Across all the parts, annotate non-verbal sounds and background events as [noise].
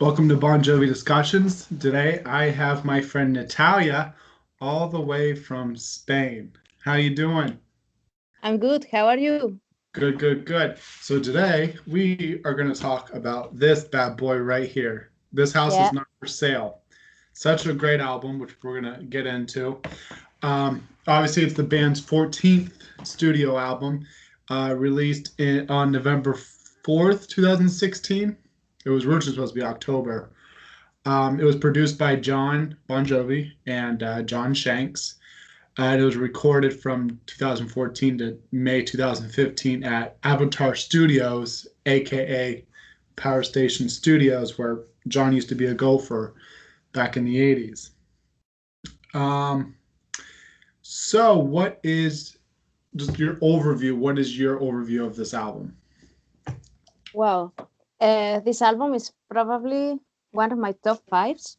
Welcome to Bon Jovi Discussions. Today I have my friend Natalia all the way from Spain. How you doing? I'm good. How are you? Good, good, good. So today we are going to talk about this bad boy right here. This house Yeah. is not for sale. Such a great album, which we're going to get into. Um, obviously, it's the band's 14th studio album, uh, released in, on November 4th, 2016. It was originally supposed to be October. Um, it was produced by John Bon Jovi and uh, John Shanks. Uh, it was recorded from 2014 to May 2015 at Avatar Studios, aka Power Station Studios, where John used to be a golfer back in the 80s. Um, so, what is just your overview? What is your overview of this album? Well, uh, this album is probably one of my top fives.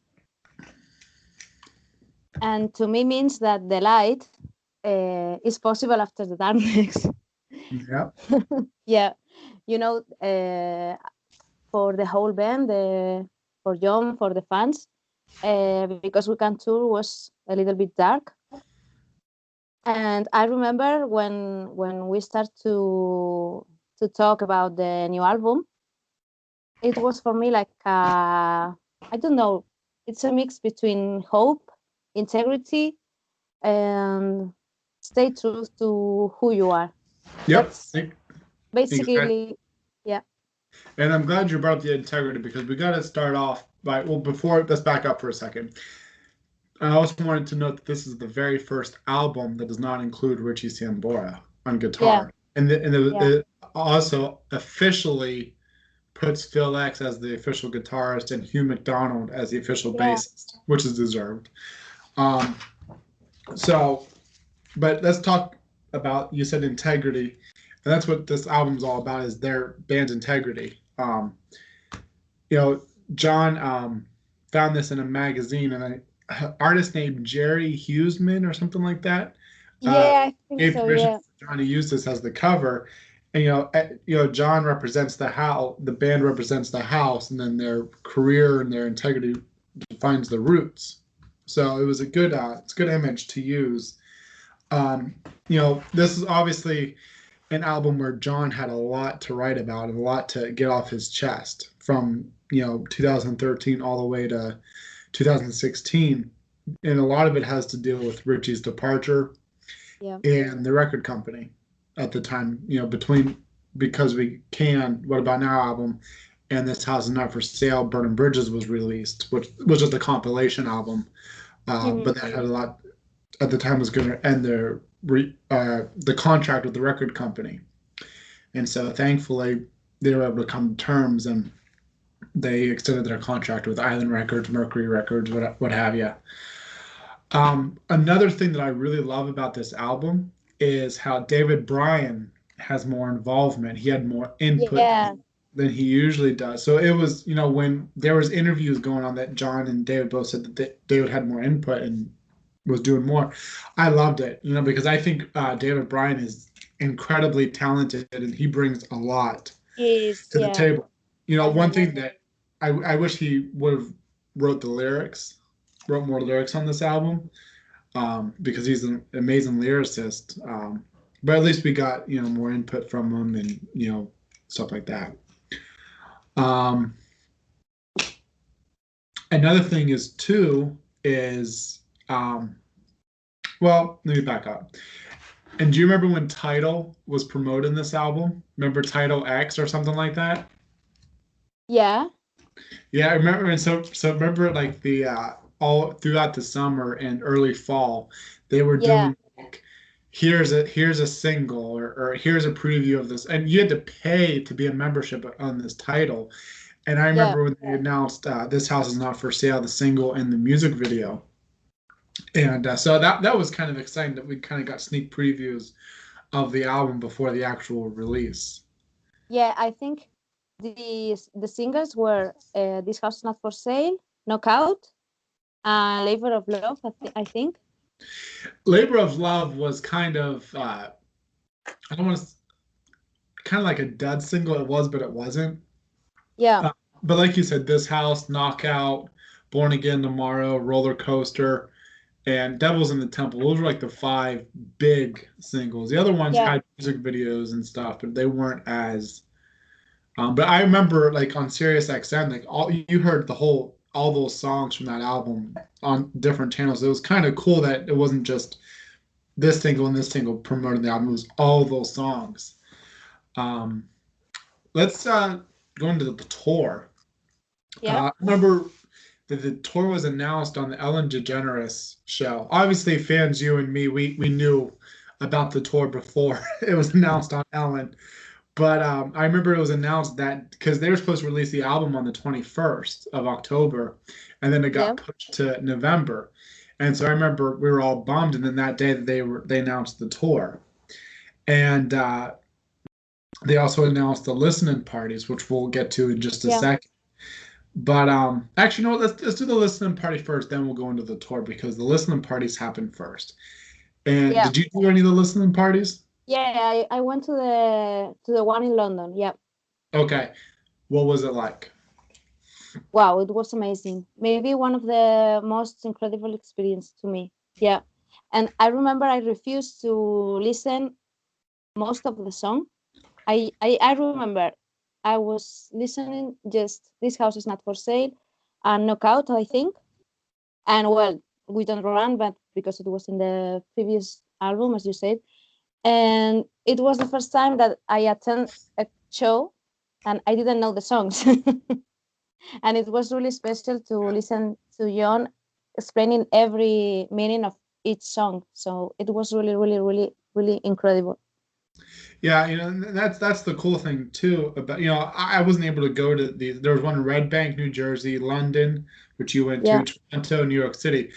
And to me means that the light uh, is possible after the darkness. Yeah. [laughs] yeah, you know, uh, for the whole band, for John, for the fans, uh, because We Can Tour was a little bit dark. And I remember when when we start to to talk about the new album, it was for me like uh, I don't know, it's a mix between hope, integrity, and stay true to who you are. Yep. That's basically yeah And I'm glad you brought up the integrity because we got to start off by, well, before, let's back up for a second. I also wanted to note that this is the very first album that does not include Richie Sambora on guitar. And, the, and the, Yeah. it also officially puts Phil X as the official guitarist and Hugh McDonald as the official Yeah. bassist, which is deserved. Um, so, but let's talk about, you said integrity and that's what this album's all about is their band's integrity um you know john um found this in a magazine and an [laughs] artist named jerry uelsmann or something like that yeah, I think gave so. permission Yeah, for john to use this as the cover and you know eh, you know john represents the how the band represents the house and then their career and their integrity defines the roots. So it was a good uh it's a good image to use. Um you know this is obviously an album where John had a lot to write about and a lot to get off his chest from you know 2013 all the way to 2016 and a lot of it has to deal with Richie's departure Yeah. and the record company at the time you know between because we can what about now album and this house is not for sale burning bridges was released which was just a compilation album uh, Mhm. but that had a lot at the time was going to end their re, uh, the contract with the record company, and so thankfully they were able to come to terms and they extended their contract with Island Records, Mercury Records, what what have you. Um, another thing that I really love about this album is how David Bryan has more involvement. He had more input Yeah. than he usually does. So it was, you know, when there was interviews going on that John and David both said that David had more input and was doing more. I loved it, you know, because I think uh, David Bryan is incredibly talented and he brings a lot is to yeah. the table. You know, one thing that I, I wish he would have wrote the lyrics, wrote more lyrics on this album, um, because he's an amazing lyricist. Um, but at least we got you know more input from him and you know stuff like that. Um, another thing is too is um, well let me back up. And do you remember when Tidal was promoting this album? Remember Tidal X or something like that? Yeah. Yeah, I remember. And so, so remember, like the uh, all throughout the summer and early fall, they were Yeah. doing like, here's a here's a single or, or here's a preview of this, and you had to pay to be a membership on this Tidal. And I remember when they announced uh, "This House Is Not for Sale," the single and the music video, and uh, so that that was kind of exciting that we kind of got sneak previews of the album before the actual release. Yeah, I think the the singles were uh, "This House Is Not for Sale," "Knockout," and "Labor of Love." I, thi- I think. Labor of Love was kind of uh I don't want to kind of like a dud single it was but it wasn't. Yeah. but like you said, this house, knockout, born again tomorrow, roller coaster, and Devils in the Temple. Those were like the five big singles. The other ones Yeah. had music videos and stuff, but they weren't as. Um, but I remember like on Sirius XM, like all you heard the whole all those songs from that album on different channels. It was kind of cool that it wasn't just this single and this single promoting the album. It was all those songs. Um, let's uh, go into the tour. Yeah. Uh, I remember that the tour was announced on the Ellen DeGeneres show. Obviously, fans, you and me, we we knew about the tour before [laughs] it was announced on Ellen. But um, I remember it was announced that because they were supposed to release the album on the 21st of October, and then it got Yeah. pushed to November. And so I remember we were all bummed, and then that day that they were they announced the tour, and uh, they also announced the listening parties, which we'll get to in just a Yeah. second. But um, actually, no. Let's let's do the listening party first, then we'll go into the tour because the listening parties happened first. And Yeah. did you do any of the listening parties? Yeah, I, I went to the to the one in London. Yeah. Okay, what was it like? Wow, it was amazing. Maybe one of the most incredible experience to me. Yeah. And I remember I refused to listen most of the song. I I, I remember I was listening just this house is not for sale and knockout, I think. And well, we don't run, but because it was in the previous album, as you said. And it was the first time that I attend a show and I didn't know the songs. [laughs] and it was really special to listen to John explaining every meaning of each song. So it was really, really, really, really incredible. Yeah, you know that's that's the cool thing too about you know I I wasn't able to go to these. There was one in Red Bank, New Jersey, London, which you went Yeah. to, Toronto, New York City.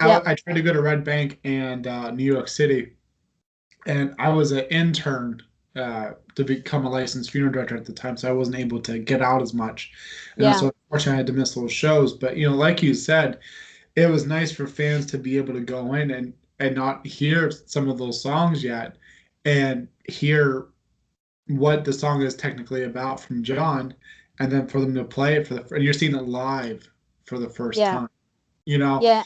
I, Yeah. I tried to go to Red Bank and uh, New York City, and I was an intern uh, to become a licensed funeral director at the time, so I wasn't able to get out as much. And Yeah. so unfortunately, I had to miss those shows. But you know, like you said, it was nice for fans to be able to go in and and not hear some of those songs yet, and hear what the song is technically about from John, and then for them to play it for the and you're seeing it live for the first Yeah. time. You know, Yeah,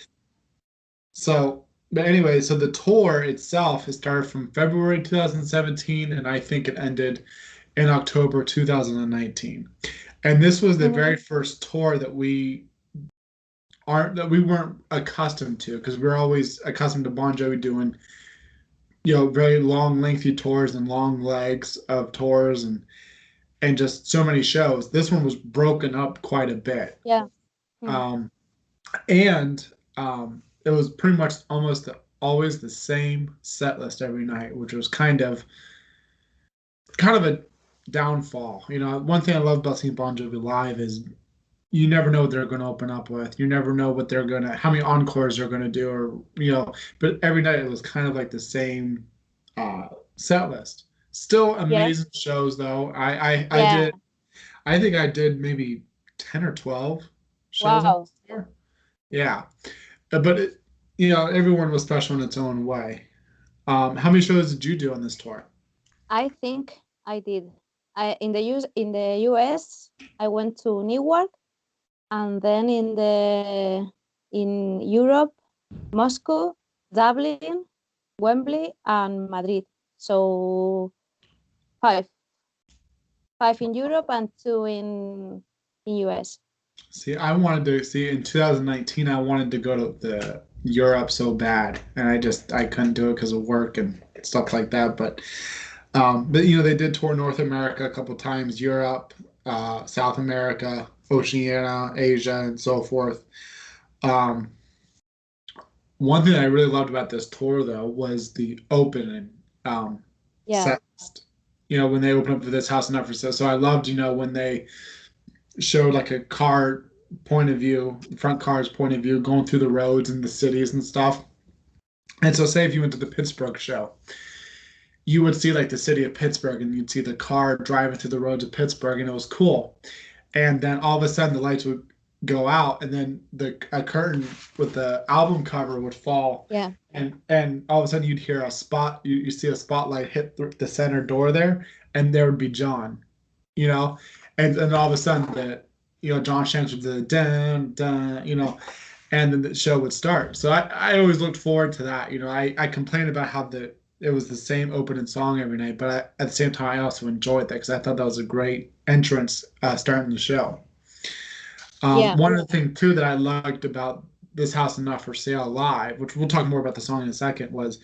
so, but anyway, so the tour itself it started from February 2017, and I think it ended in October 2019. And this was the Mhm. very first tour that we aren't that we weren't accustomed to because we're always accustomed to Bon Jovi doing, you know, very long, lengthy tours and long legs of tours and and just so many shows. This one was broken up quite a bit. Yeah. Hmm. Um, and um, it was pretty much almost always the same set list every night, which was kind of kind of a downfall. You know, one thing I love about seeing Bon Jovi live is you never know what they're going to open up with. You never know what they're going to, how many encores they're going to do, or you know. But every night it was kind of like the same uh, set list. Still amazing shows though. I I, I did. I think I did maybe ten or twelve shows. Wow. Yeah, but it, you know, everyone was special in its own way. Um, how many shows did you do on this tour? I think I did. I in the US in the US I went to Newark and then in the in Europe, Moscow, Dublin, Wembley and Madrid. So five. Five in Europe and two in in US. See, I wanted to see in 2019. I wanted to go to the Europe so bad, and I just I couldn't do it because of work and stuff like that. But um, but you know they did tour North America a couple times, Europe, uh, South America, Oceania, Asia, and so forth. Um, one thing I really loved about this tour though was the opening um, Yeah. set. You know when they opened up for this house in Ephesus. So I loved you know when they showed like a car point of view, front car's point of view, going through the roads and the cities and stuff. And so, say if you went to the Pittsburgh show, you would see like the city of Pittsburgh, and you'd see the car driving through the roads of Pittsburgh, and it was cool. And then all of a sudden, the lights would go out, and then the a curtain with the album cover would fall, Yeah. and and all of a sudden you'd hear a spot, you, you see a spotlight hit the, the center door there, and there would be John, you know, and then all of a sudden the you know, John Shanks with the dun dun, you know, and then the show would start. So I, I always looked forward to that. You know, I, I complained about how the it was the same opening song every night, but I, at the same time, I also enjoyed that because I thought that was a great entrance uh, starting the show. Um, Yeah. One of the things too that I liked about this house is not for sale live, which we'll talk more about the song in a second, was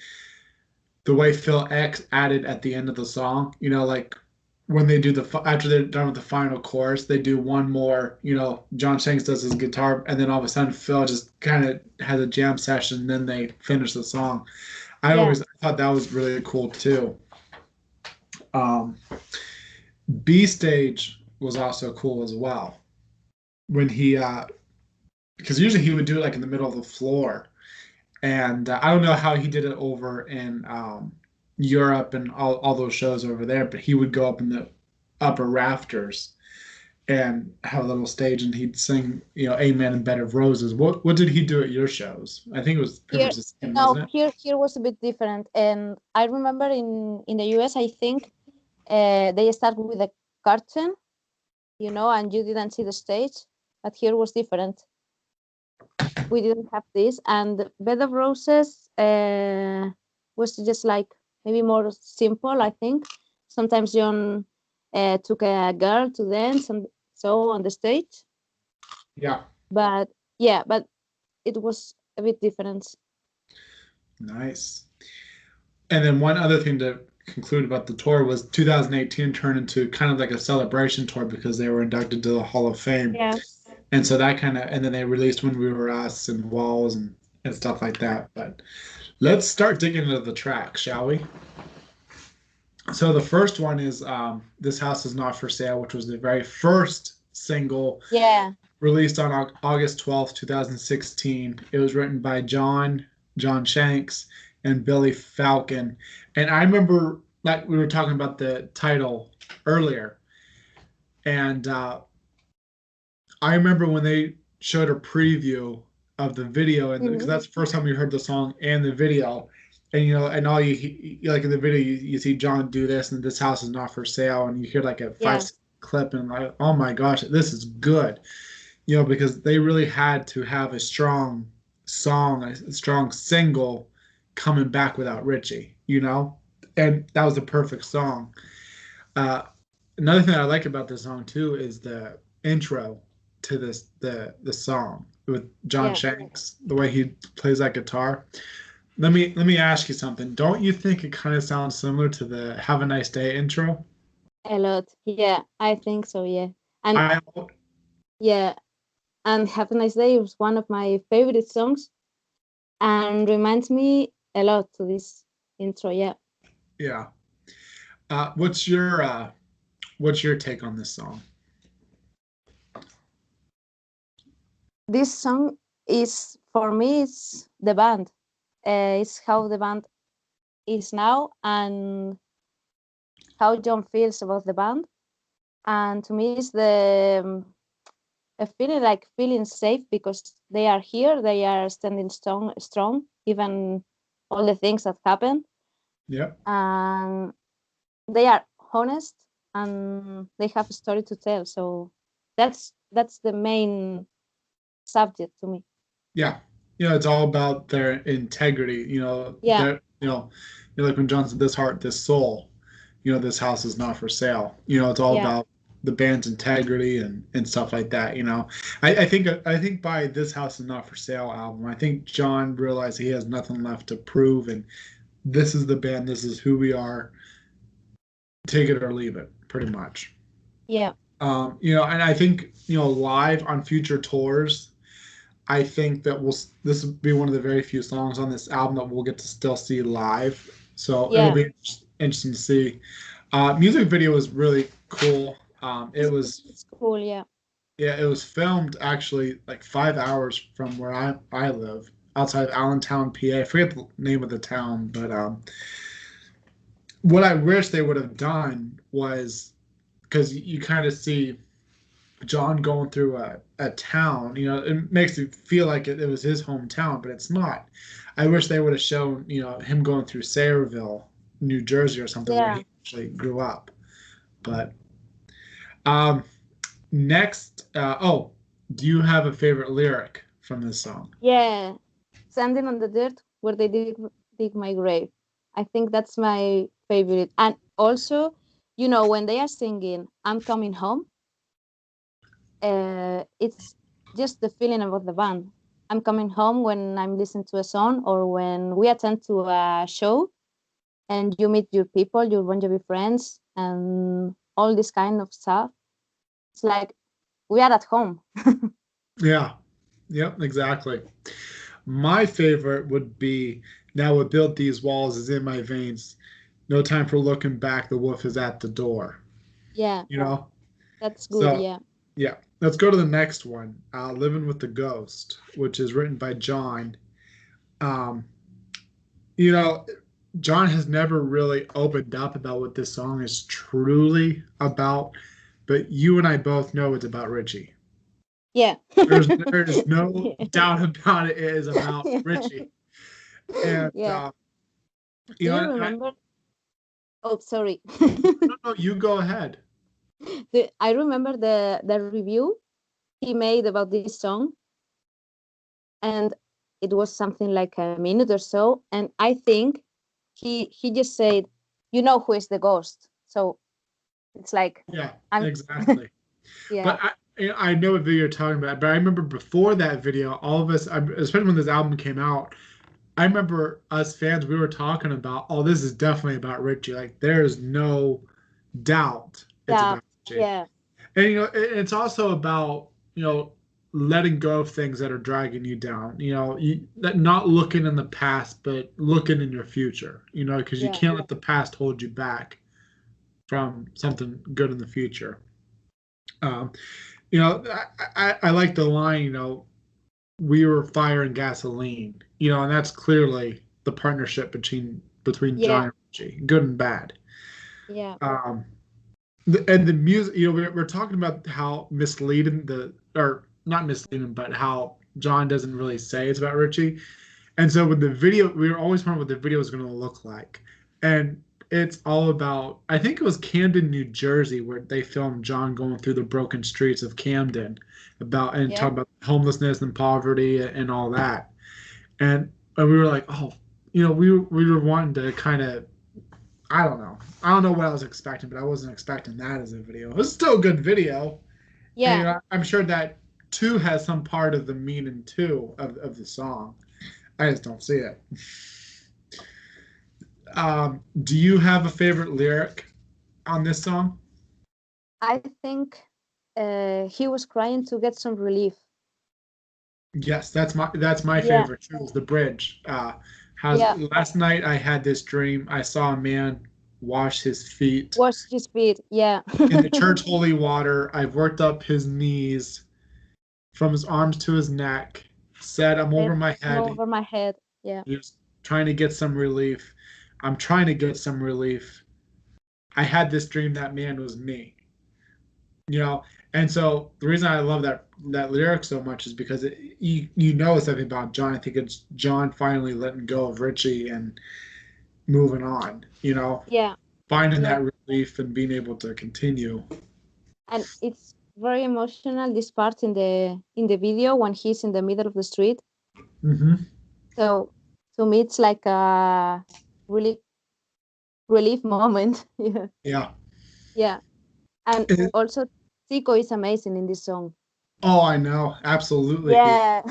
the way Phil X added at the end of the song. You know, like when they do the after they're done with the final chorus, they do one more. You know, John Shanks does his guitar, and then all of a sudden Phil just kind of has a jam session. And then they finish the song. I Yeah. always thought that was really cool too. Um, B stage was also cool as well. When he, uh, because usually he would do it like in the middle of the floor, and uh, I don't know how he did it over in um, Europe and all, all those shows over there, but he would go up in the upper rafters and have a little stage and he'd sing, you know, Amen and Bed of Roses. What what did he do at your shows? I think it was pretty Here- much the same, No, here here was a bit different, and I remember in in the US, I think uh, they start with a curtain, you know, and you didn't see the stage, but here was different. We didn't have this, and Bed of Roses uh, was just like maybe more simple. I think sometimes John uh, took a girl to dance and so on the stage, Yeah. but yeah, but it was a bit different. Nice. And then one other thing to conclude about the tour was 2018 turned into kind of like a celebration tour because they were inducted to the Hall of Fame. Yeah. And so that kind of, and then they released When We Were Us and Walls and, and stuff like that. But let's start digging into the track, shall we? So the first one is um, This House Is Not For Sale, which was the very first single Yeah. released on August 12th, 2016. It was written by John John Shanks and Billy Falcon. And I remember like we were talking about the title earlier. And uh, I remember when they showed a preview of the video and because Mhm. that's the first time you heard the song and the video. And you know, and all you he- like in the video, you, you see John do this, and this house is not for sale, and you hear like a five Yeah. clip, and like, oh my gosh, this is good you know, because they really had to have a strong song, a strong single coming back without Richie, you know, and that was the perfect song. Uh, another thing I like about this song too is the intro to this the the song with John Yeah. Shanks, the way he plays that guitar. Let me let me ask you something. Don't you think it kind of sounds similar to the "Have a Nice Day" intro? A lot. Yeah, I think so. Yeah. And I yeah, and Have a Nice Day was one of my favorite songs and reminds me a lot to this intro. Yeah. Yeah. Uh, what's your uh, what's your take on this song? This song is for me it's the band. Uh, it's how the band is now and how John feels about the band. And to me it's the um, a feeling like feeling safe because they are here, they are standing strong strong, even all the things that happen. yeah and they are honest and they have a story to tell so that's that's the main subject to me Yeah. You know, it's all about their integrity. You know. Yeah. their- You know, you know, like when John said, "This heart, this soul." You know, this house is not for sale. You know, it's all Yeah. about the band's integrity and and stuff like that. You know, I, I think I think by this house is not for sale album, I think John realized he has nothing left to prove, and this is the band. This is who we are. Take it or leave it, pretty much. yeah Um, you know, and I think you know, live on future tours, I think that we'll this will be one of the very few songs on this album that we'll get to still see live. So Yeah. it'll be interesting to see. Uh, music video was really cool. Um, it was it's cool yeah yeah, it was filmed actually like five hours from where I I live, outside of Allentown, PA. I forget the name of the town, but um, what I wish they would have done was because you, you kind of see John going through a, a town. You know, it makes you feel like it, it was his hometown, but it's not. I wish they would have shown you know him going through Sayreville, New Jersey, or something where he actually grew up. But um, next, uh, oh, do you have a favorite lyric from this song? Yeah, standing on the dirt where they dig, dig my grave. I think that's my favorite. And also, you know, when they are singing "I'm coming home," uh, it's just the feeling about the band. I'm coming home when I'm listening to a song or when we attend to a show and you meet your people, your Bon Jovi friends, and all this kind of stuff. It's like we are at home. [laughs] yeah. Yep, exactly. My favorite would be now what built these walls is in my veins. No time for looking back. The wolf is at the door. Yeah. You know? That's good. So, yeah. Yeah. Let's go to the next one. Uh, Living with the Ghost, which is written by John. Um, you know, John has never really opened up about what this song is truly about, but you and I both know it's about Richie. Yeah. there's there's [laughs] no doubt about it. It is about Richie. And yeah. Uh, you Do know, you remember? I, oh, sorry. no, no, you go ahead the, I remember the the review he made about this song, and it was something like a minute or so. And I think he he just said, "You know who is the ghost." So it's like yeah, I'm, [laughs] exactly. yeah. But I, I know what video you're talking about, but I remember before that video, all of us, especially when this album came out, I remember us fans, we were talking about, oh, this is definitely about Richie. Like, there is no doubt it's yeah. Yeah. And you know, it's also about you know letting go of things that are dragging you down. You know, you, not looking in the past, but looking in your future. You know, because you yeah. can't let the past hold you back from something good in the future. Um, you know, I, I, I like the line. You know, we were fire and gasoline. You know, and that's clearly the partnership between between yeah. John and Richie, good and bad. Yeah. Um, the, and the music you know we're, we're talking about how misleading the or not misleading but how john doesn't really say it's about richie. And so with the video we were always wondering what the video was going to look like. And it's all about i think it was camden new jersey where they filmed john going through the broken streets of camden about and yeah. talk about homelessness and poverty and all that. And, and we were like oh you know we, we were wanting to kind of I don't know. I don't know what I was expecting, but I wasn't expecting that as a video. It was still a good video. Yeah. And, you know, I'm sure that two has some part of the meaning too of, of the song. I just don't see it. Um, do you have a favorite lyric on this song? I think uh, he was crying to get some relief. Yes, that's my that's my yeah. favorite too. Is the bridge. Uh, How's yeah. last night I had this dream. I saw a man wash his feet. Wash his feet, yeah. in the church [laughs] holy water. I've worked up his knees from his arms to his neck. Said I'm over my head. Over my head. Yeah. He was trying to get some relief. I'm trying to get some relief. I had this dream that man was me. You know, and so the reason I love that that lyric so much is because it, you you know something about John. I think it's John finally letting go of Richie and moving on. You know. Yeah. Finding yeah. that relief and being able to continue. And it's very emotional. This part in the in the video when he's in the middle of the street. Mm-hmm. So to me, it's like a really relief moment. [laughs] yeah. Yeah. Yeah. And also Tico is amazing in this song. Oh, I know, absolutely. Yeah.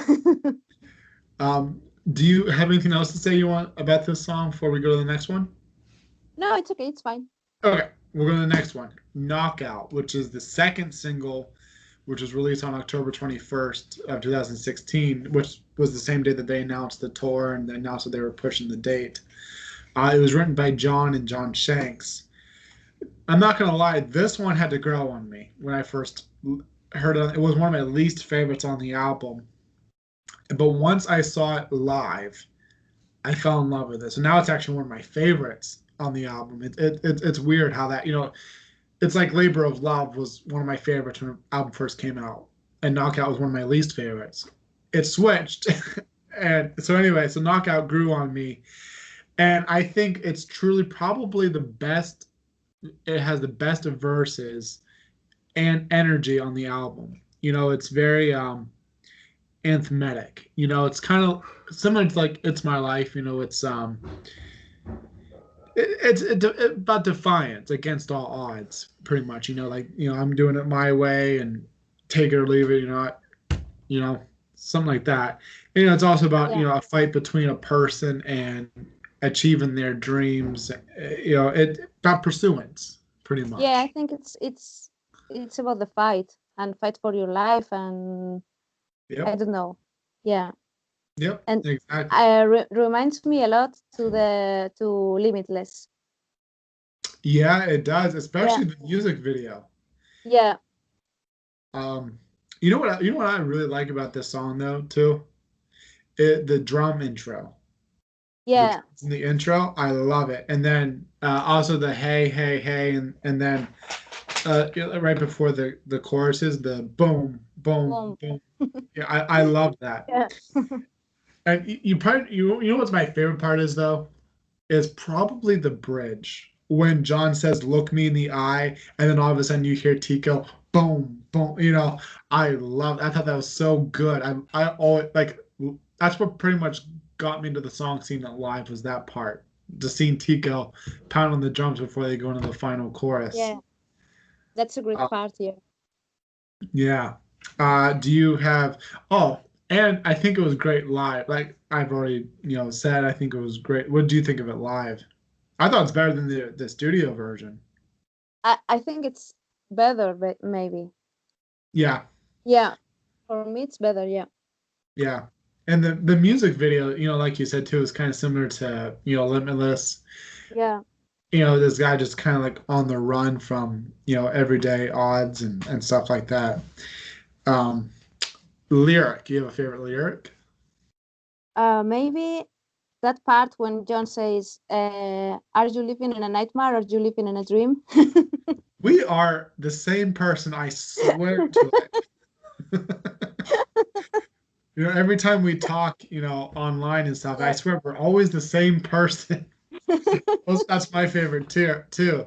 [laughs] um, do you have anything else to say you want about this song before we go to the next one? No, it's okay. It's fine. Okay, we're going to the next one, "Knockout," which is the second single, which was released on October 21st of 2016, which was the same day that they announced the tour and they announced that they were pushing the date. Uh, it was written by John and John Shanks. I'm not gonna lie, this one had to grow on me when I first heard it. It was one of my least favorites on the album, but once I saw it live, I fell in love with it. So now it's actually one of my favorites on the album. It, it, it it's weird how that you know, it's like Labor of Love was one of my favorites when the album first came out, and Knockout was one of my least favorites. It switched, [laughs] and so anyway, so Knockout grew on me, and I think it's truly probably the best it has the best of verses and energy on the album. You know, it's very um anthematic. You know, it's kind of similar to like "It's My Life." You know, it's um, it, it's it, it, about defiance against all odds, pretty much. You know, like you know, I'm doing it my way and take it or leave it. You know, you know, something like that. And, you know, it's also about yeah. you know a fight between a person and achieving their dreams. You know, it about pursuance, pretty much. Yeah, I think it's it's it's about the fight and fight for your life and Yep. I don't know. Yeah. Yep. And exactly. Uh, re- reminds me a lot to the to Limitless. Yeah, it does, especially yeah. the music video. Yeah. Um, you know what? You know what I really like about this song though, too. It the drum intro. Yeah. In the intro, I love it, and then uh, also the hey hey hey, and and then uh, right before the the choruses, the boom boom boom. boom. [laughs] yeah, I I love that. Yeah. [laughs] and you, you probably you you know what's my favorite part is though, is probably the bridge when John says "look me in the eye," and then all of a sudden you hear Tico boom boom. You know, I love. I thought that was so good. I I always like that's what pretty much got me into the song scene at live was that part. Just seeing Tico pound on the drums before they go into the final chorus. Yeah. That's a great uh, part here. Yeah. Uh, do you have? Oh, and I think it was great live. Like I've already, you know, said, I think it was great. What do you think of it live? I thought it's better than the the studio version. I I think it's better, but maybe. Yeah. Yeah, for me it's better. Yeah. Yeah, and the the music video, you know, like you said too, is kind of similar to you know Limitless. Yeah. You know this guy just kind of like on the run from you know everyday odds and and stuff like that. Um lyric you have a favorite lyric? Uh maybe that part when john says uh, are you living in a nightmare? Or are you living in a dream? [laughs] We are the same person i swear to it [laughs] you know every time we talk you know online and stuff i swear we're always the same person [laughs] [laughs] that's my favorite too. Too.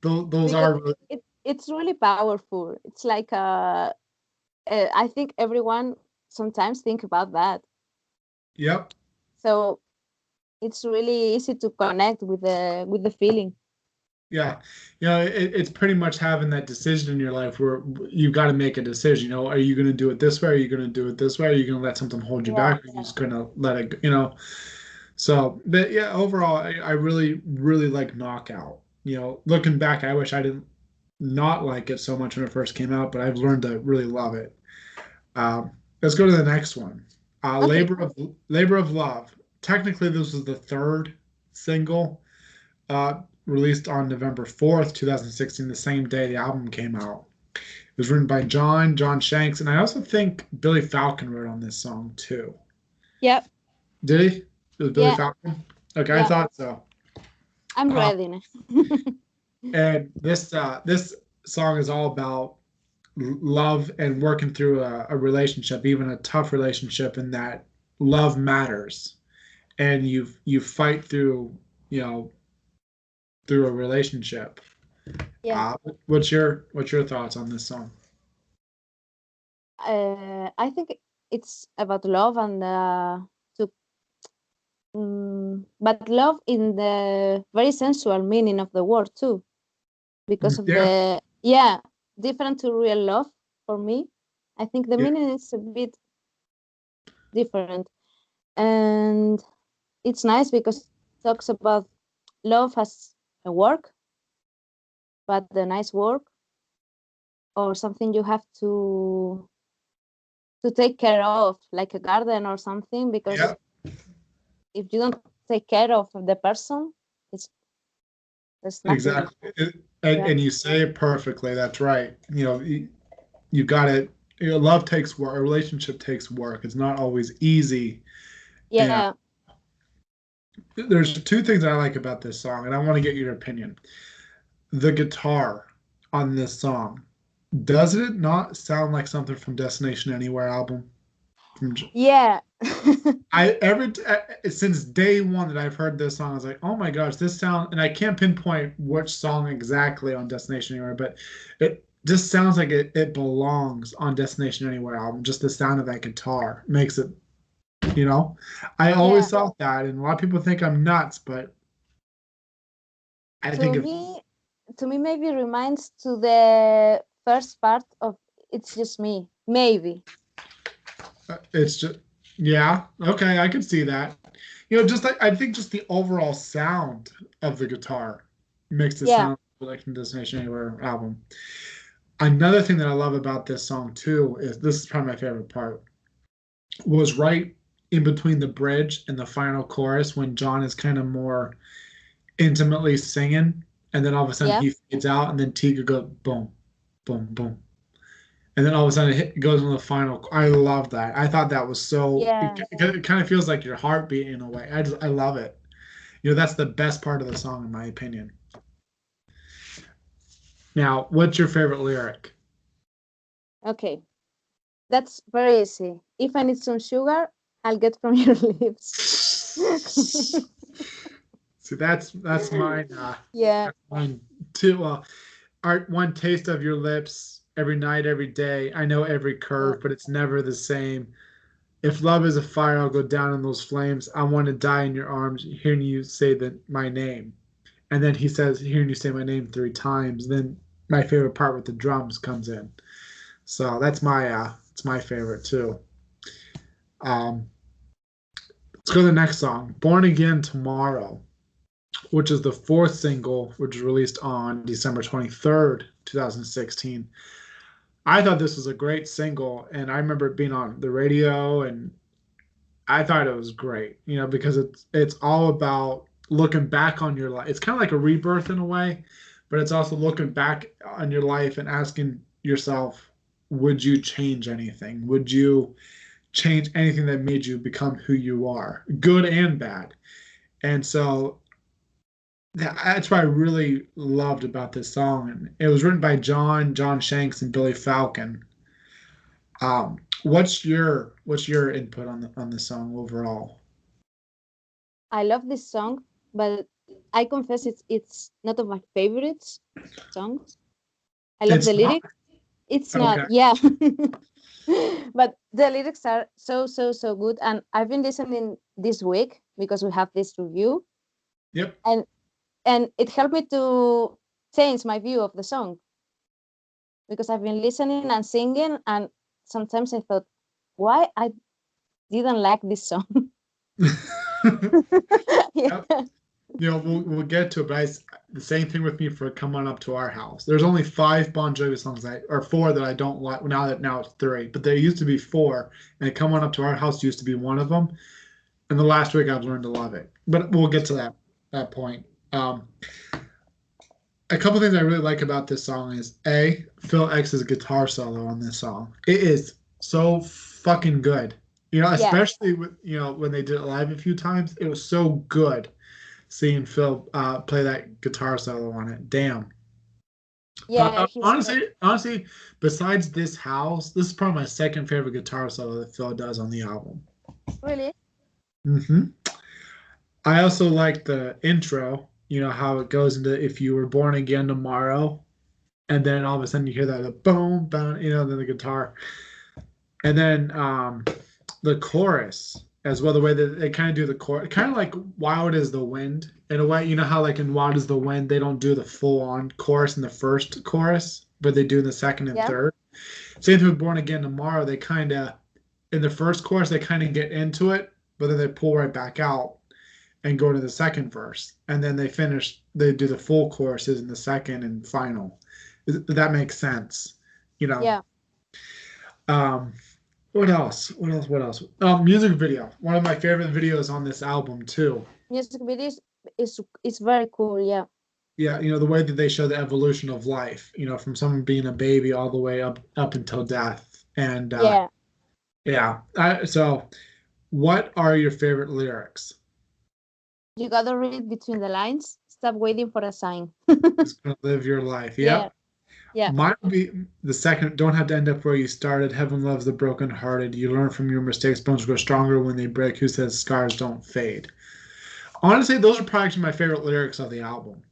those, those are. It, it's really powerful. It's like uh, uh, I think everyone sometimes think about that. Yep. So it's really easy to connect with the with the feeling. Yeah, you know, it, it's pretty much having that decision in your life where you've got to make a decision. You know, are you going to do it this way? Are you going to do it this way? Are you going to let something hold you yeah, back? Or are you just going to let it? You know. So, but yeah, overall, I, I really, really like Knockout. You know, looking back, I wish I didn't not like it so much when it first came out, but I've learned to really love it. Um, let's go to the next one. Uh, okay. Labor of Labor of Love. Technically, this was the third single. Uh, released on November 4th, 2016, the same day the album came out. It was written by John, John Shanks, and I also think Billy Falcon wrote on this song too. Yep. Did he? It was Billy yeah. Falcon? Okay, yeah. I thought so. I'm uh, ready [laughs] and this uh, this song is all about love and working through a, a relationship, even a tough relationship, and that love matters, and you you fight through you know through a relationship. Yeah. Uh, what's your what's your thoughts on this song? Uh, I think it's about love and uh, to, um, but love in the very sensual meaning of the word too, because of yeah. the yeah different to real love for me. I think the yeah. meaning is a bit different, and it's nice because it talks about love as work, but the nice work or something you have to to take care of, like a garden or something, because yeah. if you don't take care of the person, it's exactly. and, yeah. and you say it perfectly. That's right. You know, you, you got it. You know, love takes work. A relationship takes work. It's not always easy. Yeah there's two things I like about this song, and I want to get your opinion. The guitar on this song, does it not sound like something from Destination Anywhere album? From... Yeah. [laughs] I every since day one that I've heard this song, I was like, oh my gosh, this sound, and I can't pinpoint which song exactly on Destination Anywhere, but it just sounds like it, it belongs on Destination Anywhere album. Just the sound of that guitar makes it, you know. I always Yeah. thought that, and a lot of people think I'm nuts, but I to think if, me, to me, maybe reminds to the first part of "It's Just Me." Maybe. uh, it's just yeah, okay, I can see that. You know, just like I think just the overall sound of the guitar makes it Yeah. sound like from Destination Anywhere album. Another thing that I love about this song too is this is probably my favorite part. Was right in between the bridge and the final chorus when John is kind of more intimately singing, and then all of a sudden Yeah. he fades out, and then Tico goes boom, boom, boom, and then all of a sudden it hit, goes on the final. I love that. I thought that was so. Yeah. It, it, kind of feels like your heart beating in a way. I just I love it. You know that's the best part of the song in my opinion. Now, what's your favorite lyric? Okay, that's very easy. If I need some sugar, I'll get from [laughs] your lips. See, that's that's mine. Uh, yeah, One, two, uh, art, one taste of your lips every night, every day. I know every curve, but it's never the same. If love is a fire, I'll go down in those flames. I want to die in your arms, hearing you say that my name. And then he says, hearing you say my name three times. Then my favorite part with the drums comes in. So that's my uh, it's my favorite too. Um, let's go to the next song, "Born Again Tomorrow." which is the fourth single, which was released on December 23rd, 2016. I thought this was a great single, and I remember it being on the radio, and I thought it was great, you know, because it's it's all about looking back on your life. It's kind of like a rebirth in a way, but it's also looking back on your life and asking yourself, would you change anything? Would you change anything that made you become who you are, good and bad? And so that's what I really loved about this song. And it was written by John, John Shanks, and Billy Falcon. Um, what's your what's your input on the on the song overall? I love this song, but I confess it's it's not of my favorites songs. I love It's the not? lyrics. It's not, Okay. yeah. [laughs] [laughs] but the lyrics are so so so good, and I've been listening this week because we have this review, Yep. and and it helped me to change my view of the song because I've been listening and singing, and sometimes I thought, why I didn't like this song. [laughs] [laughs] yeah. You know, we'll, we'll get to it, but I the same thing with me for coming Up to Our House." There's only five Bon Jovi songs I or four that I don't like. Now that now it's three, but there used to be four, and "Come On Up to Our House" used to be one of them. And the last week I've learned to love it, but we'll get to that that point. Um, a couple things I really like about this song is a Phil X's guitar solo on this song. It is so fucking good. You know, Yeah. especially with you know when they did it live a few times, it was so good seeing Phil uh, play that guitar solo on it. Damn. Yeah, Uh, honestly, honestly, besides this house, this is probably my second favorite guitar solo that Phil does on the album. really Mm hmm I also like the intro. You know how it goes into "If you were born again tomorrow," and then all of a sudden you hear that the boom, boom, you know, then the guitar, and then um, the chorus as well. The way that they kind of do the chorus, kind of like "Wild is the Wind" in a way. You know how like in "Wild is the Wind" they don't do the full-on chorus in the first chorus, but they do in the second and Yeah. third. Same thing with "Born Again Tomorrow." They kind of in the first chorus they kind of get into it, but then they pull right back out and go to the second verse, and then they finish. They do the full choruses in the second and final. That makes sense, you know. Yeah. Um, what else? What else? What else? Um, music video. One of my favorite videos on this album too. music videos is is very cool. Yeah, Yeah, you know the way that they show the evolution of life. You know, from someone being a baby all the way up up until death. And uh, yeah. yeah. I, so, what are your favorite lyrics? You gotta read between the lines. Stop waiting for a sign. Just gonna live your life. [laughs] Yeah. Yeah. Mine would be the second. Don't have to end up where you started. Heaven loves the brokenhearted. You learn from your mistakes. Bones grow stronger when they break. Who says scars don't fade? Honestly, those are probably my favorite lyrics of the album.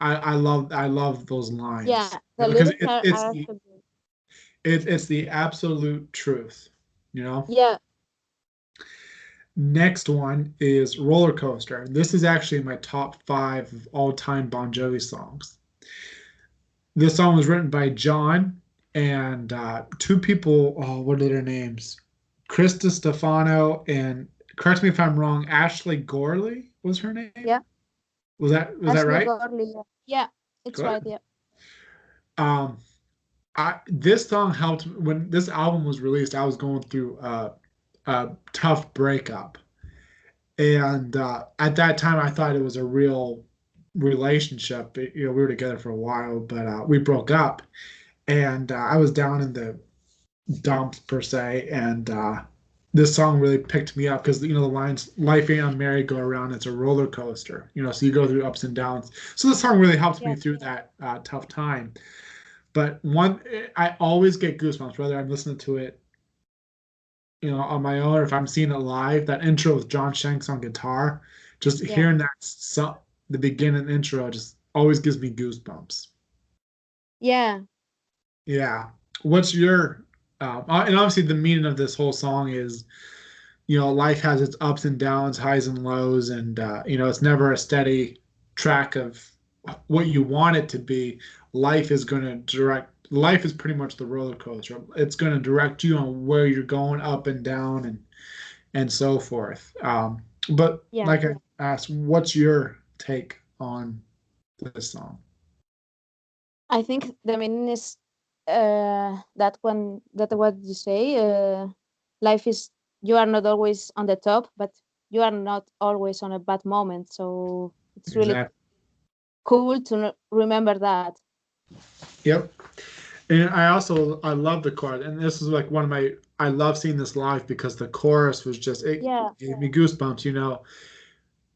I, I love I love those lines. Yeah, the Because lyrics it- it's are the- It, it's the absolute truth. You know. Yeah, Next one is Roller Coaster. This is actually my top five of all time Bon Jovi songs. This song was written by John and uh, two people. Oh, what are their names? Krista Stefano and correct me if I'm wrong. Ashley Gorley was her name. Yeah. Was that was that right? Gorley, yeah. yeah, it's Good. right. Yeah, um i this song helped when this album was released i was going through uh, a tough breakup and uh at that time i thought it was a real relationship It- you know we were together for a while but uh we broke up. And uh, i was down in the dumps per se and uh this song really picked me up because you know the lines life ain't a merry-go-round it's a roller coaster you know so you go through ups and downs. So this song really helped me through that uh, tough time. But one i always get goosebumps whether i'm listening to it you know on my own or if i'm seeing it live that intro with john shanks on guitar just Yeah. hearing that so, the beginning intro just always gives me goosebumps. Yeah. yeah. What's your um, uh, and obviously the meaning of this whole song is you know life has its ups and downs highs and lows and uh, you know it's never a steady track of what you want it to be. Life is going to direct life is pretty much the roller coaster. It's going to direct you on where you're going up and down and and so forth. Um but Yeah. like i asked what's your take on this song I think the meaning is uh, that when that what you say, uh, life is you are not always on the top, but you are not always on a bad moment. So it's really Exactly. cool to remember that. Yep. And I also I love the chorus, and this is like one of my I love seeing this live because the chorus was just it Yeah. gave me goosebumps. You know,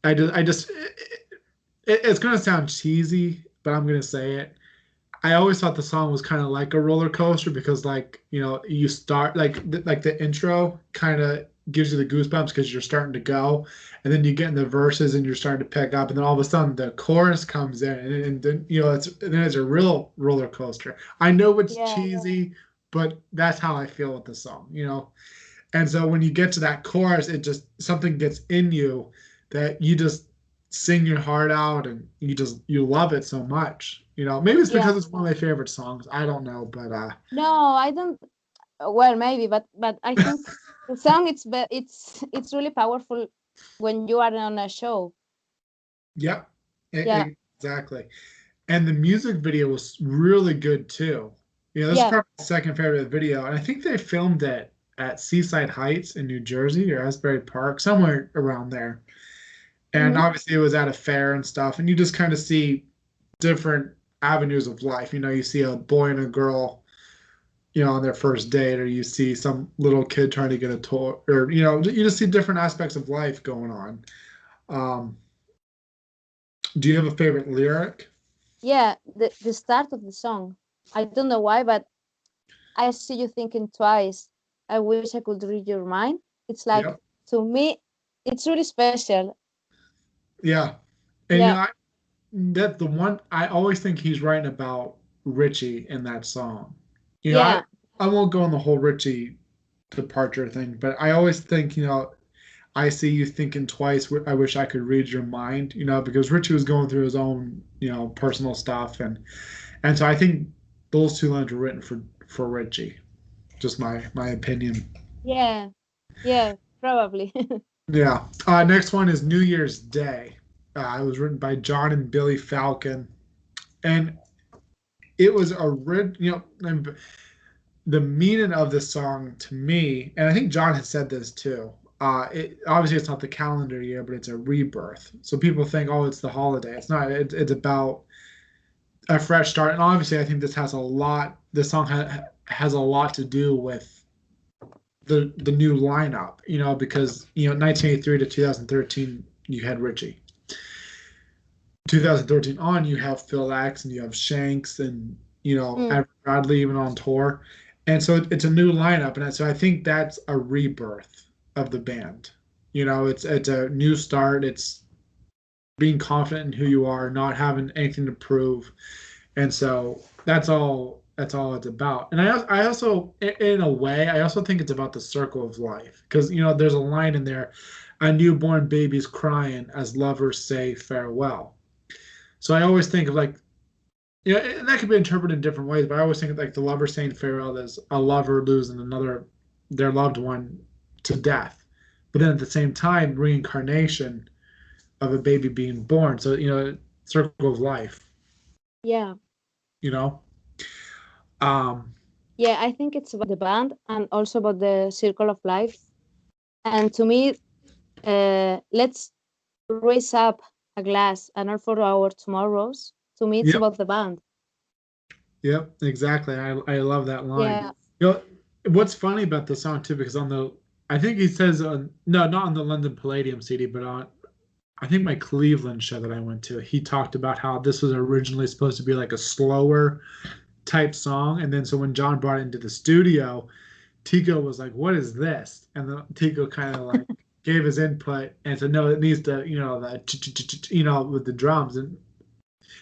I just I just it, it- it's gonna sound cheesy, but I'm gonna say it. I always thought the song was kind of like a roller coaster because like you know you start like th- like the intro kind of gives you the goosebumps because you're starting to go, and then you get in the verses and you're starting to pick up, and then all of a sudden the chorus comes in, and, and then you know it's then it's a real roller coaster. I know it's Yeah, cheesy, but that's how I feel with the song, you know. And so when you get to that chorus, it just something gets in you that you just sing your heart out and you just you love it so much. You know, maybe it's because Yeah. it's one of my favorite songs. I don't know, but uh No, I don't. Well, maybe, but but I think the [laughs] song it's be- it's it's really powerful when you are on a show. Yep. E- Yeah. Exactly. And the music video was really good too. You know, this Yeah. is probably my second favorite video. And I think they filmed it at Seaside Heights in New Jersey or Asbury Park, somewhere around there. And Mhm. obviously it was at a fair and stuff. And you just kind of see different avenues of life. You know, you see a boy and a girl, you know, on their first date, or you see some little kid trying to get a toy, or you know, you just see different aspects of life going on. Um, do you have a favorite lyric? Yeah, the the start of the song. I don't know why, but I see you thinking twice. I wish I could read your mind. It's like Yep. to me, it's really special. Yeah, and Yeah. you know, I, that the one I always think he's writing about Richie in that song. You know, Yeah. I, I won't go on the whole Richie departure thing, but I always think, you know, I see you thinking twice. I wish I could read your mind, you know, because Richie was going through his own, you know, personal stuff, and and so I think those two lines were written for for Richie. Just my my opinion. Yeah, yeah, probably. [laughs] Yeah. Uh, next one is New Year's Day. Uh, it was written by John and Billy Falcon, and it was a rid. You know, the meaning of this song to me, and I think John has said this too. Uh, it obviously it's not the calendar year, but it's a rebirth. So people think, oh, it's the holiday. It's not. It, it's about a fresh start, and obviously I think this has a lot. This song ha- has a lot to do with the the new lineup, you know, because you know 1983 to 2013 you had Richie. 2013 on you have Phil X and you have Shanks and you know, Mm. Bradley even on tour. And so it- it's a new lineup. And so I think that's a rebirth of the band. You know, it's it's a new start. It's being confident in who you are, not having anything to prove. And so that's all that's all it's about. And I I also in a way, I also think it's about the circle of life because you know, there's a line in there, a newborn baby's crying as lovers say farewell. So I always think of like you know, and that could be interpreted in different ways, but I always think of like the lover saying farewell as a lover losing another their loved one to death. But then at the same time, reincarnation of a baby being born. So, you know, circle of life, Yeah. you know? Um, Yeah, I think it's about the band and also about the circle of life. And to me, uh, let's raise up a glass and all for our tomorrows. To me, it's Yep. about the band. yep, exactly. I, I love that line. Yeah. You know, what's funny about the song too, because on the, I think he says on, no, not on the London Palladium CD, but on, I think my Cleveland show that I went to, he talked about how this was originally supposed to be like a slower type song. And then so when John brought it into the studio, Tico was like, what is this? And then Tico kind of [laughs] like gave his input and said, no, it needs to, you know, the, you know, with the drums. And,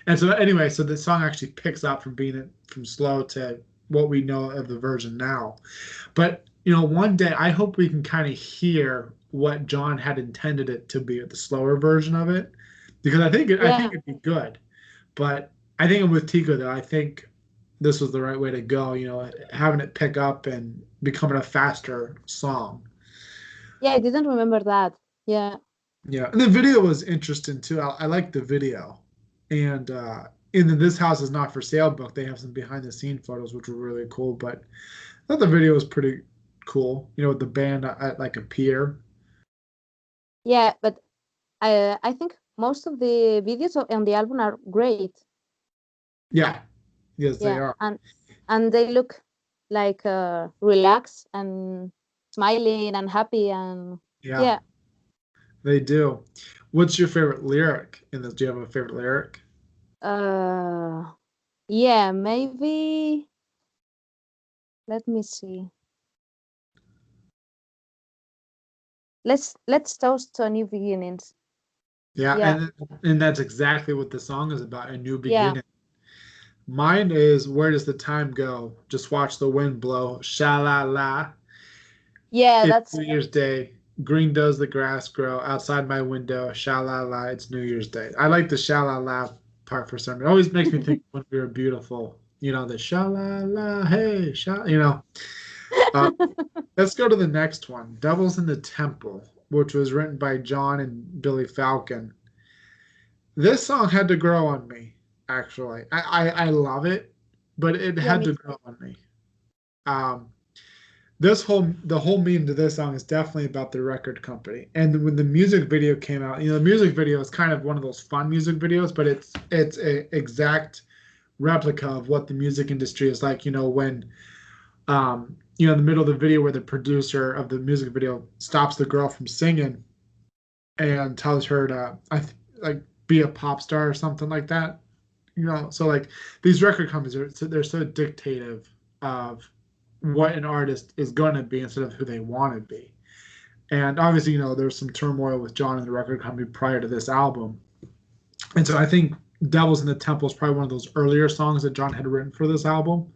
and so anyway, so the song actually picks up from being from slow to what we know of the version now. But you know, one day I hope we can kind of hear what John had intended it to be, the slower version of it, because I think it, I think it'd be good. But I think with Tico though, I think this was the right way to go. You know, having it pick up and becoming a faster song. Yeah, I didn't remember that. Yeah. Yeah, and the video was interesting too. I, I like the video, and uh, in the "This House Is Not for Sale" book, they have some behind-the-scene photos, which were really cool. But I thought the video was pretty cool. You know, with the band at, at like a pier. Yeah, but I I think most of the videos on the album are great. Yeah, yes, they are. and and they look like uh, relaxed and smiling and happy and Yeah, yeah. they do. What's your favorite lyric in this? Do you have a favorite lyric? Uh, yeah, maybe. Let me see. Let's let's toast to a new beginnings. Yeah, Yeah. and and that's exactly what the song is about, a new Yeah. Mine is where does the time go? Just watch the wind blow. Sha la la. Yeah, It's that's New Year's Day. Green does the grass grow outside my window. Sha la la. It's New Year's Day. I like the sha la la part for some. It always makes me think [laughs] when we were beautiful. You know the sha la la. Hey, sha. You know. Uh, [laughs] let's go to the next one. Devils in the Temple, which was written by John and Billy Falcon. This song had to grow on me. Actually, I I, I love it, but it Yeah, had to grow on me. Um, this whole the whole meaning to this song is definitely about the record company. And when the music video came out, you know, the music video is kind of one of those fun music videos, but it's it's a exact replica of what the music industry is like. You know, when um, you know, in the middle of the video where the producer of the music video stops the girl from singing and tells her to I th- like be a pop star or something like that. You know, so like these record companies are so they're so dictative of what an artist is going to be instead of who they want to be. And obviously, you know, there's some turmoil with John and the record company prior to this album. And so I think Devils in the Temple is probably one of those earlier songs that John had written for this album.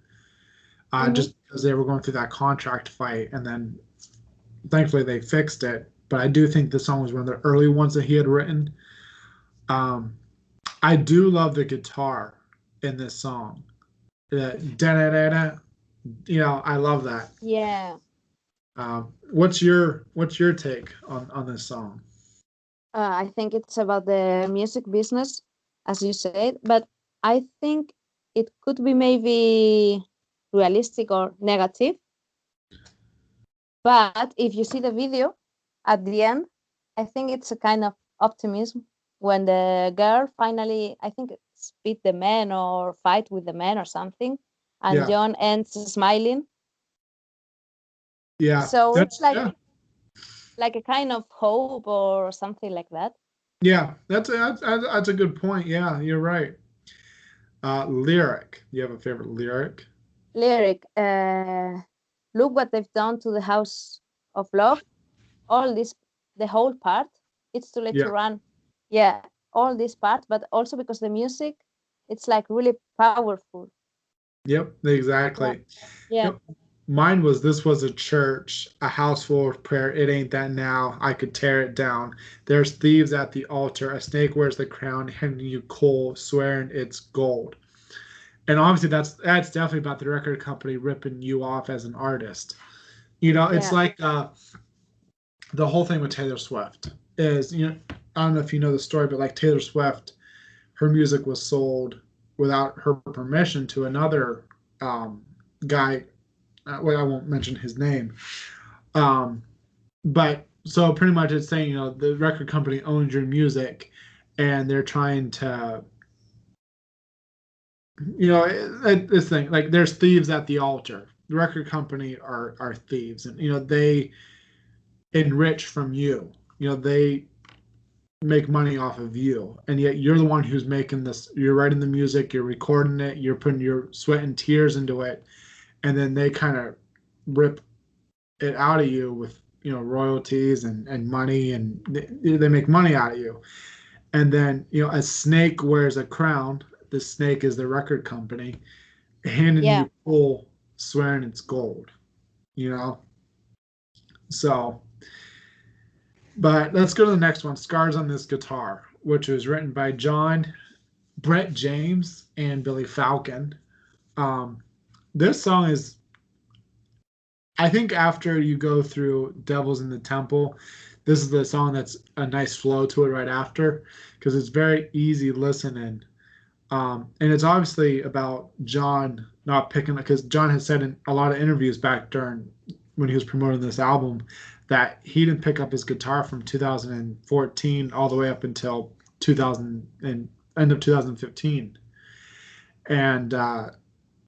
Uh, Mhm. Just because they were going through that contract fight. And then thankfully they fixed it. But I do think the song was one of the early ones that he had written. Um, I do love the guitar in this song. The da-da-da-da, you know, I love that. yeah. Um, what's your what's your take on on this song? Uh, I think it's about the music business, as you said, but I think it could be maybe realistic or negative. But if you see the video at the end, I think it's a kind of optimism when the girl finally, I think, beat the man or fight with the man or something, and Yeah. John ends smiling. Yeah. So that's- it's like yeah, like a kind of hope or something like that. yeah, that's a, that's a good point. Yeah, you're right. Uh, lyric. You have a favorite lyric? Lyric. Uh, look what they've done to the house of love. All this, the whole part. It's too late Yeah. to run. Yeah, all this part, but also because the music, it's like really powerful. Yep, exactly. Yeah. Yep. Mine was this was a church, a house full of prayer. It ain't that now. I could tear it down. There's thieves at the altar. A snake wears the crown, handing you coal, swearing it's gold. And obviously, that's that's definitely about the record company ripping you off as an artist. You know, it's Yeah. like uh, the whole thing with Taylor Swift is you know I don't know if you know the story, but like Taylor Swift, her music was sold without her permission to another um, guy. Uh, well, I won't mention his name. Um, but so pretty much it's saying you know the record company owns your music, and they're trying to. You know this thing like there's thieves at the altar. The record company are are thieves, and you know they enrich from you. You know they make money off of you. And yet you're the one who's making this you're writing the music you're recording it you're putting your sweat and tears into it. And then they kind of rip it out of you with you know royalties and and money and they, they make money out of you. And then you know a snake wears a crown the snake is the record company handing Yeah. you full swearing it's gold you know? So but let's go to the next one scars on this guitar which was written by john brett james and billy falcon. Um, this song is i think after you go through devils in the temple this is the song that's a nice flow to it right after because it's very easy listening. Um, and it's obviously about john not picking because john has said in a lot of interviews back during when he was promoting this album that he didn't pick up his guitar from 2014 all the way up until 2000 and end of 2015 and uh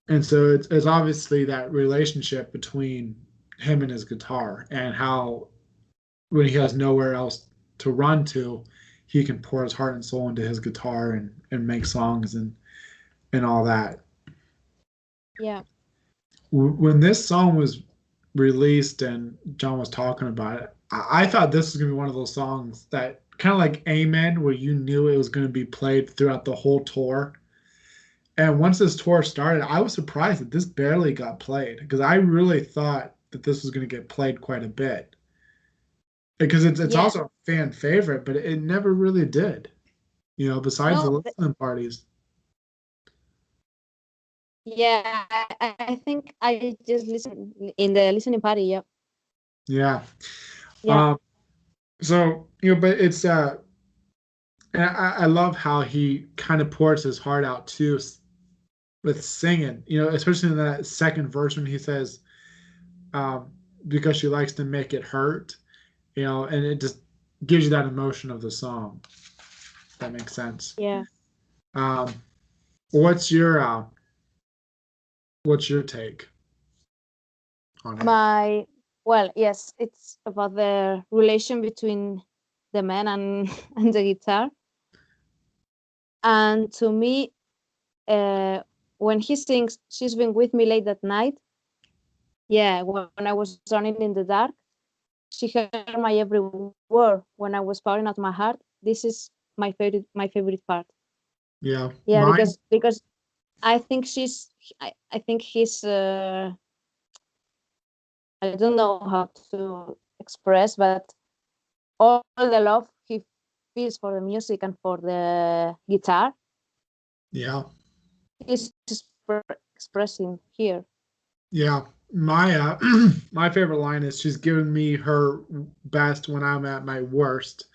and so it's, it's obviously that relationship between him and his guitar and how when he has nowhere else to run to he can pour his heart and soul into his guitar and and make songs and and all that Yeah. When this song was released and John was talking about it, I, I thought this was gonna be one of those songs that kind of like Amen, where you knew it was gonna be played throughout the whole tour. And once this tour started, I was surprised that this barely got played because I really thought that this was gonna get played quite a bit. Because it's it's Yeah. also a fan favorite, but it never really did. You know, besides the the- listening parties. Yeah, I, I think I just listen in the listening party. Yeah. Yeah. Yeah. Um, so you know, but it's uh, and I, I love how he kind of pours his heart out too with singing. You know, especially in that second verse when he says, um, "Because she likes to make it hurt," you know, and it just gives you that emotion of the song. That makes sense. Yeah. Um, what's your uh, what's your take on it? My well, yes, it's about the relation between the man and [laughs] and the guitar. And to me, uh, when he sings, "She's been with me late at night," yeah, when, when I was running in the dark, she heard my every word when I was pouring out my heart. This is my favorite, my favorite part. yeah. Yeah, Mine- because because I think she's I, I think he's uh I don't know how to express, but all the love he feels for the music and for the guitar, yeah. he's expre- expressing here. Yeah, my uh, [clears throat] my favorite line is she's given me her best when I'm at my worst.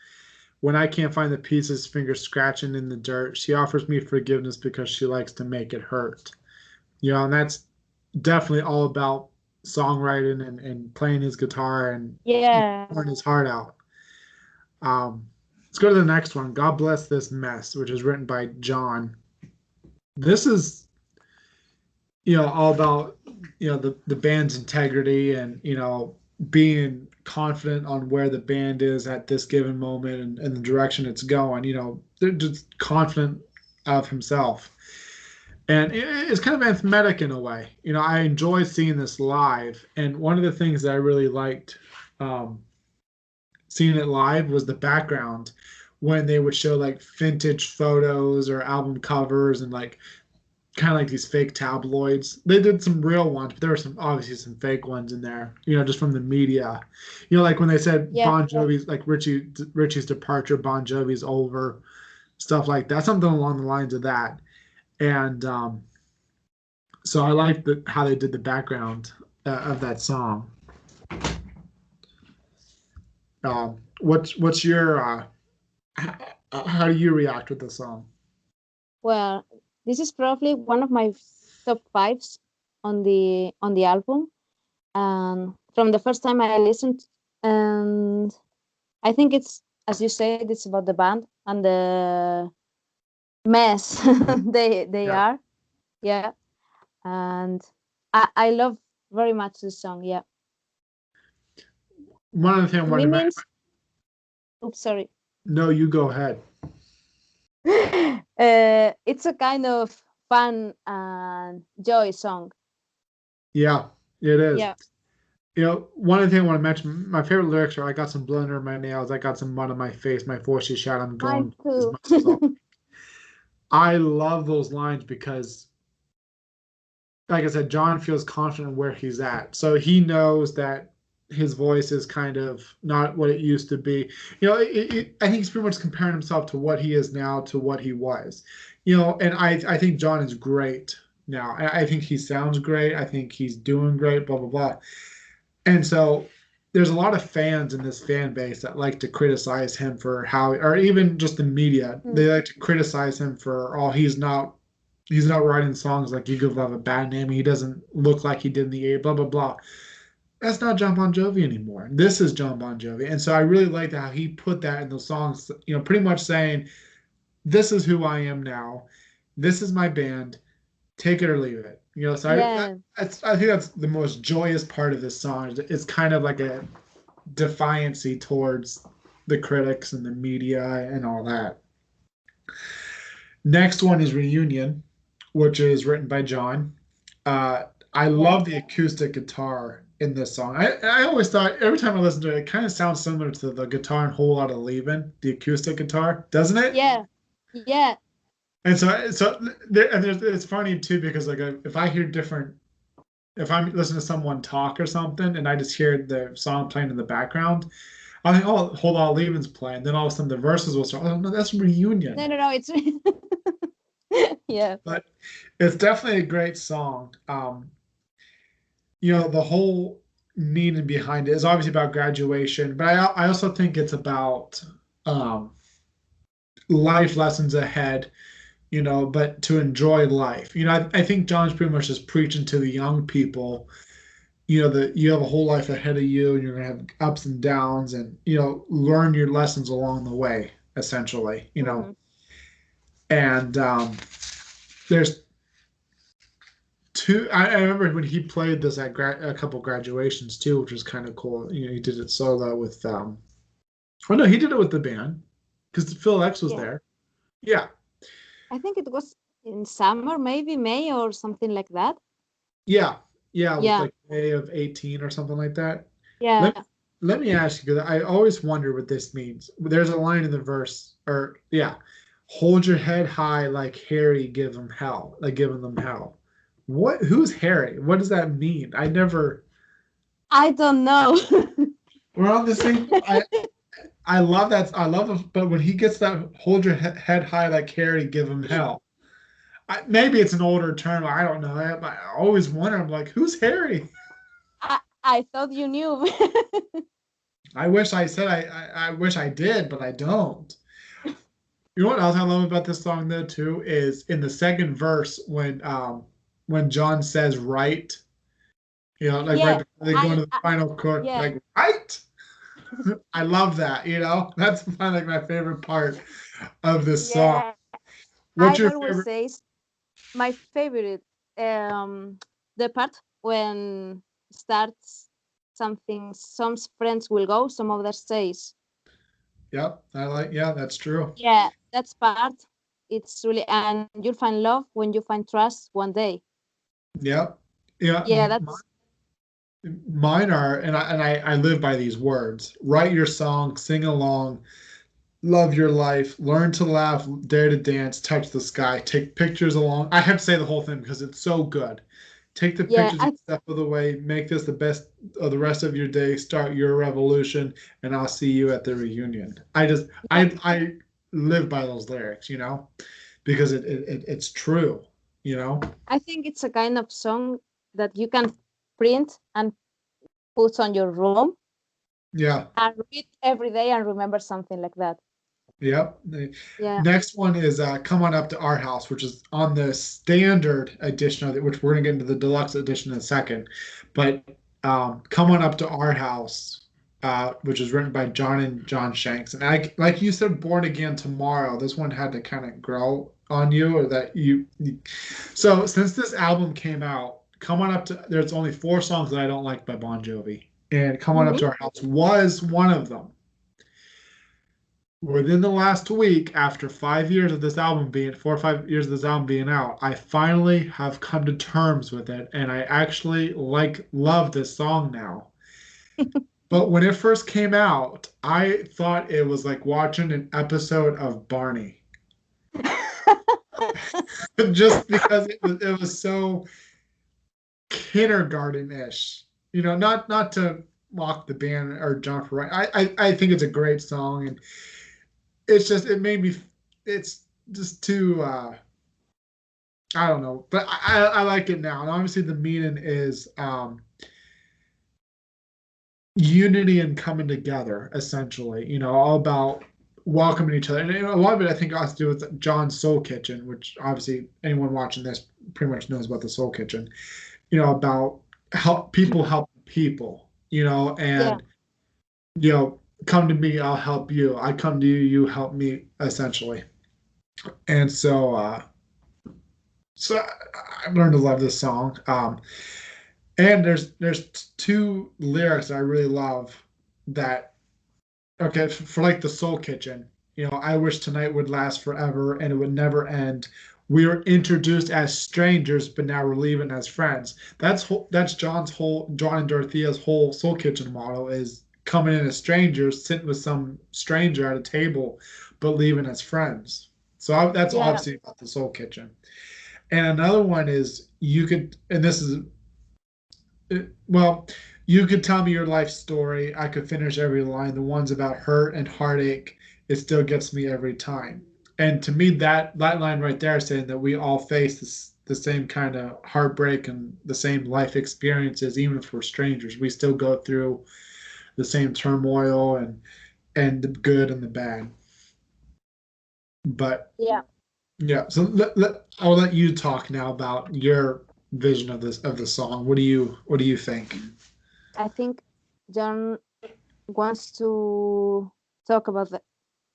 When I can't find the pieces, fingers scratching in the dirt, she offers me forgiveness because she likes to make it hurt. You know, and that's definitely all about songwriting and, and playing his guitar and Yeah. pouring his heart out. Um, let's go to the next one. God bless this mess, which is written by John. This is, you know, all about you know the the band's integrity and you know being confident on where the band is at this given moment and, and the direction it's going. You know, they're just confident of himself. and it, it's kind of anthemic in a way. You know, I enjoy seeing this live, and one of the things that I really liked um, seeing it live was the background when they would show like vintage photos or album covers and like kind of like these fake tabloids. They did some real ones, but there were some obviously some fake ones in there. You know, just from the media. You know, like when they said Yeah. Bon Jovi's like Richie Richie's departure, Bon Jovi's over, stuff like that. Something along the lines of that. And um, so I like the how they did the background uh, of that song. Um, what's what's your uh, h- how do you react with the song? Well, this is probably one of my top fives on the on the album, and from the first time I listened, and I think it's as you said, it's about the band and the mess [laughs] they they Yeah. are, yeah, and I I love very much this song, yeah. One other thing I And wanted to means, oops, sorry. No, you go ahead. [laughs] uh, it's a kind of fun and joy song. Yeah, it is. Yeah. You know, one of the things I want to mention, my favorite lyrics are I got some blood under my nails, I got some mud on my face, my voice is shot, I'm going. Mine too. much as all." I love those lines because like I said, John feels confident where he's at. So he knows that his voice is kind of not what it used to be. You know, it, it, I think he's pretty much comparing himself to what he is now to what he was. You know, and I I think John is great now. I, I think he sounds great. I think he's doing great. Blah blah blah. And so there's a lot of fans in this fan base that like to criticize him for how, or even just the media, Mm. they like to criticize him for, oh, he's not, he's not writing songs like "You Give Love a Bad Name." He doesn't look like he did in the A. Blah blah blah. That's not Jon Bon Jovi anymore. This is Jon Bon Jovi, and so I really liked how he put that in those songs. You know, pretty much saying, "This is who I am now. This is my band. Take it or leave it." You know, so I, yeah, I think that's the most joyous part of this song. It's kind of like a defiancy towards the critics and the media and all that. Next one is Reunion, which is written by John. Uh, I love the acoustic guitar in this song. I, I always thought every time I listen to it, it kind of sounds similar to the guitar in Whole lot of Leaving, the acoustic guitar, doesn't it? yeah, yeah, And so, so there, and there's, it's funny too because like if I hear different, if I'm listening to someone talk or something, and I just hear the song playing in the background, I think, oh, hold on, Leaving's playing. Then all of a sudden the verses will start. Oh no, that's reunion. no, no, no, it's [laughs] yeah, But It's definitely a great song. Um, you know, the whole meaning behind it is obviously about graduation, but I I also think it's about um, life lessons ahead. You know, but to enjoy life. You know, I, I think John's pretty much just preaching to the young people. You know that you have a whole life ahead of you, and you're gonna have ups and downs, and you know, learn your lessons along the way. Essentially, you know mhm, and um, there's two. I, I remember when he played this at gra- a couple graduations too, which was kind of cool. You know, he did it solo with. Um, oh no, he did it with the band because Phil X was Yeah. there. Yeah, I think it was in summer, maybe May or something like that. yeah, yeah. It was Yeah. like May of eighteen or something like that. Yeah, Let- Let me ask you because I always wonder what this means. There's a line in the verse, or yeah, hold your head high like Harry, give him hell, like giving them hell. What? Who's Harry? What does that mean? I never. I don't know. [laughs] We're on the same. I, I love that. I love him But when he gets that, hold your he- head high like Harry, give him hell. I, maybe it's an older term. I don't know. I, I always wonder. I'm like, who's Harry? I thought you knew. [laughs] I wish I said I, I, I wish I did, but I don't. You know what else I love about this song though too is in the second verse when um when John says right, you know, like Yeah, right before they go into the I- final court, yeah. like right. [laughs] I love that. You know, [laughs] that's of like my favorite part of this song. yeah, What's I your always favorite? say my favorite um the part when starts something some friends will go some others stays Yep, I like. Yeah, that's true. yeah that's part it's really and you'll find love when you find trust one day. Yep. Yeah. Yeah, that's mine are and I and I, I live by these words. Write your song, sing along, love your life, learn to laugh, dare to dance, touch the sky, take pictures along. I have to say the whole thing because it's so good. Take the Yeah, pictures I- step of the way, make this the best of the rest of your day, start your revolution, and I'll see you at the reunion. I just I I live by those lyrics, you know, because it, it, it it's true, you know. I think it's a kind of song that you can print and put on your room Yeah. and read every day and remember something like that. Yep. Yeah. Next one is uh, "Come On Up to Our House," which is on the standard edition of it, which we're gonna get into the deluxe edition in a second. But um, "Come On Up to Our House," uh, which is written by John and John Shanks, and I, like you said, "Born Again Tomorrow." This one had to kind of grow on you, or that you, you. So since this album came out, "Come On Up to," there's only four songs that I don't like by Bon Jovi, and "Come On Up to mm-hmm. Our House" was one of them within the last week, after five years of this album being four or five years of this album being out, I finally have come to terms with it, and I actually like love this song now. [laughs] but when it first came out, I thought it was like watching an episode of Barney, [laughs] just because it was it was so kindergarten-ish. You know, not not to mock the band or Jennifer Wright. I, I I think it's a great song and it's just it made me it's just too uh i don't know but i i like it now and obviously the meaning is um unity and coming together essentially you know all about welcoming each other. And you know, a lot of it i think has to do with john's soul kitchen which obviously anyone watching this pretty much knows about the soul kitchen you know about help people help people you know and you know come to me i'll help you. I come to you you help me essentially. And so uh so I- i've learned to love this song. Um and there's there's two lyrics i really love that okay for like the soul kitchen you know i wish tonight would last forever and it would never end we were introduced as strangers but now we're leaving as friends that's whole, that's john's whole john and dorothea's whole soul kitchen model is coming in as strangers, sitting with some stranger at a table, but leaving as friends. So I, that's Yeah. obviously about the Soul Kitchen. And another one is you could, and this is, uh, well, you could tell me your life story. I could finish every line. The ones about hurt and heartache, it still gets me every time. And to me, that that line right there saying that we all face this the same kind of heartbreak and the same life experiences, even if we're strangers, we still go through the same turmoil and and the good and the bad. But Yeah. yeah, so let, let, I'll let you talk now about your vision of this of the song. What do you what do you think? I think John wants to talk about the,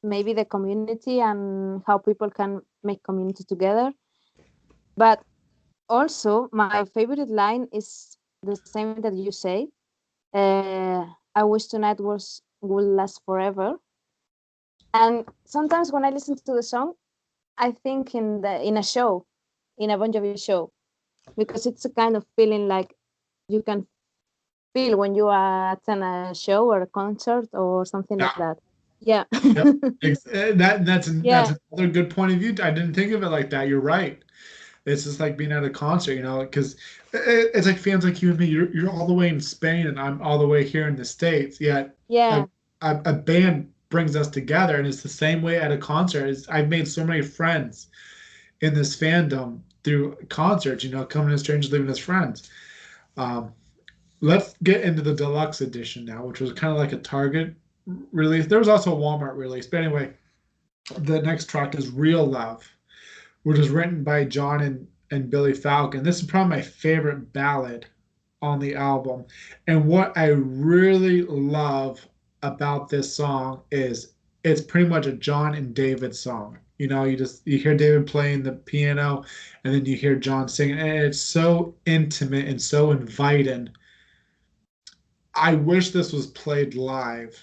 maybe the community and how people can make community together. But also, my favorite line is the same that you say. Uh, I wish tonight was will last forever. And sometimes when I listen to the song, I think in the in a show, in a Bon Jovi show, because it's a kind of feeling like you can feel when you are attend a show or a concert or something like that. Yeah. [laughs] Ex- eh, That that's Yeah. that's another good point of view. I didn't think of it like that. You're right. It's just like being at a concert, you know, because it's like fans like you and me. You're you're all the way in Spain, and I'm all the way here in the states. Yet yeah. a, a band brings us together and it's the same way at a concert is i've made so many friends in this fandom through concerts you know coming as strangers leaving as friends um, let's get into the deluxe edition now which was kind of like a target release there was also a walmart release but anyway the next track is real love which was written by john and, and billy falcon this is probably my favorite ballad on the album and what i really love about this song is it's pretty much a John and David song. You know, you just you hear David playing the piano and then you hear John singing and it's so intimate and so inviting. I wish this was played live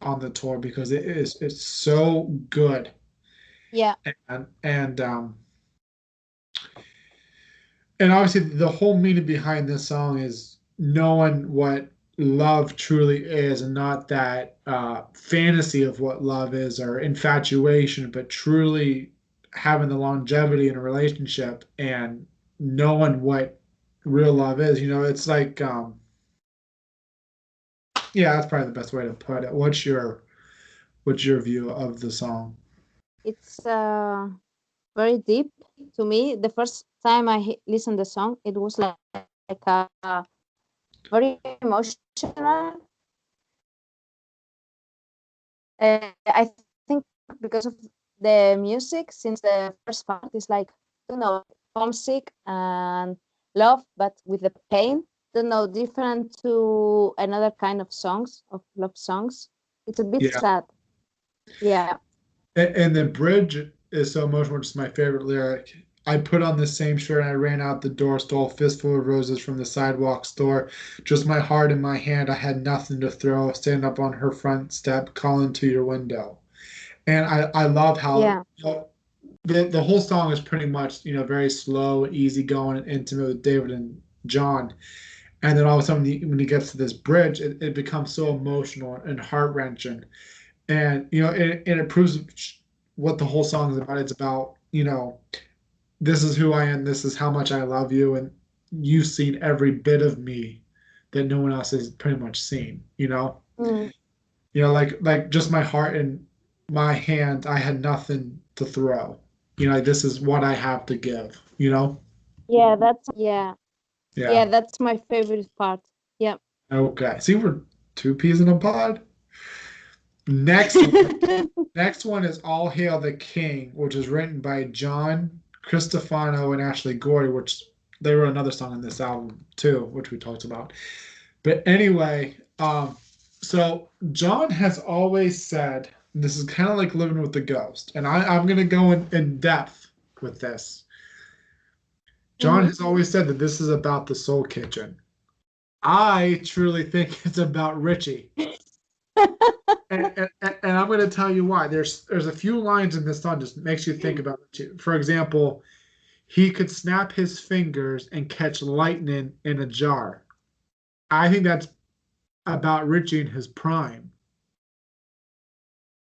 on the tour because it is it's so good. Yeah. And and um and obviously the whole meaning behind this song is knowing what love truly is and not that uh, fantasy of what love is or infatuation, but truly having the longevity in a relationship and knowing what real love is. You know, it's like, um, yeah, that's probably the best way to put it. What's your what's your view of the song? It's uh, very deep to me. The first time I listened the song, it was like, like a, a very emotional. Uh, I think because of the music, since the first part is like, you know, homesick and love, but with the pain. Don't know, different to another kind of songs of love songs. It's a bit Yeah. sad. Yeah. And, and the bridge is so emotional, which is my favorite lyric. I put on the same shirt and I ran out the door, stole a fistful of roses from the sidewalk store. Just my heart in my hand, I had nothing to throw. Stand up on her front step, calling to your window. And I, I love how Yeah. you know, the, the whole song is pretty much, you know, very slow, easy going, and intimate with David and John. And then all of a sudden, when he, gets to this bridge, it, it becomes so emotional and heart wrenching. And, you know, and, and it proves what the whole song is about. It's about, you know, this is who I am, this is how much I love you, and you've seen every bit of me that no one else has pretty much seen, you know? Mm. You know, like like just my heart in my hand, I had nothing to throw. You know, like this is what I have to give, you know? Yeah, that's yeah. Yeah. Yeah, that's my favorite part. Yeah. Okay. See, we're two peas in a pod. Next one, [laughs] next one is All Hail the King, which is written by John Cristofano and Ashley Gorley, which they wrote another song on this album too, which we talked about. But anyway, um, so John has always said this is kind of like living with the ghost, and I, I'm gonna go in, in depth with this. John Mhm. has always said that this is about the soul kitchen. I truly think it's about Richie. [laughs] and, and, and I'm going to tell you why. There's there's a few lines in this song just makes you think about Richie. For example, he could snap his fingers and catch lightning in a jar. I think that's about Richie in his prime.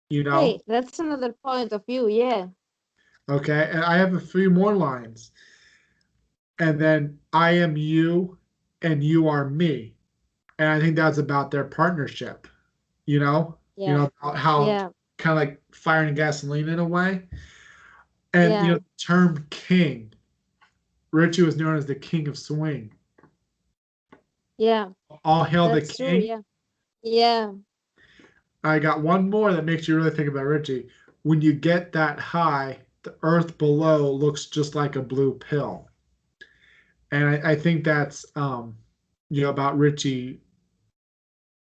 You know? Hey, that's another point of view. Yeah. Okay, and I have a few more lines. And then I am you and you are me. And I think that's about their partnership. You know? Yeah. You know, about how yeah. kind of like fire and gasoline in a way. And Yeah. you know, the term king. Richie was known as the king of swing. Yeah. All hail That's the true. king. Yeah. Yeah. I got one more that makes you really think about Richie. When you get that high, the earth below looks just like a blue pill. And I, I think that's um, you know, about Richie.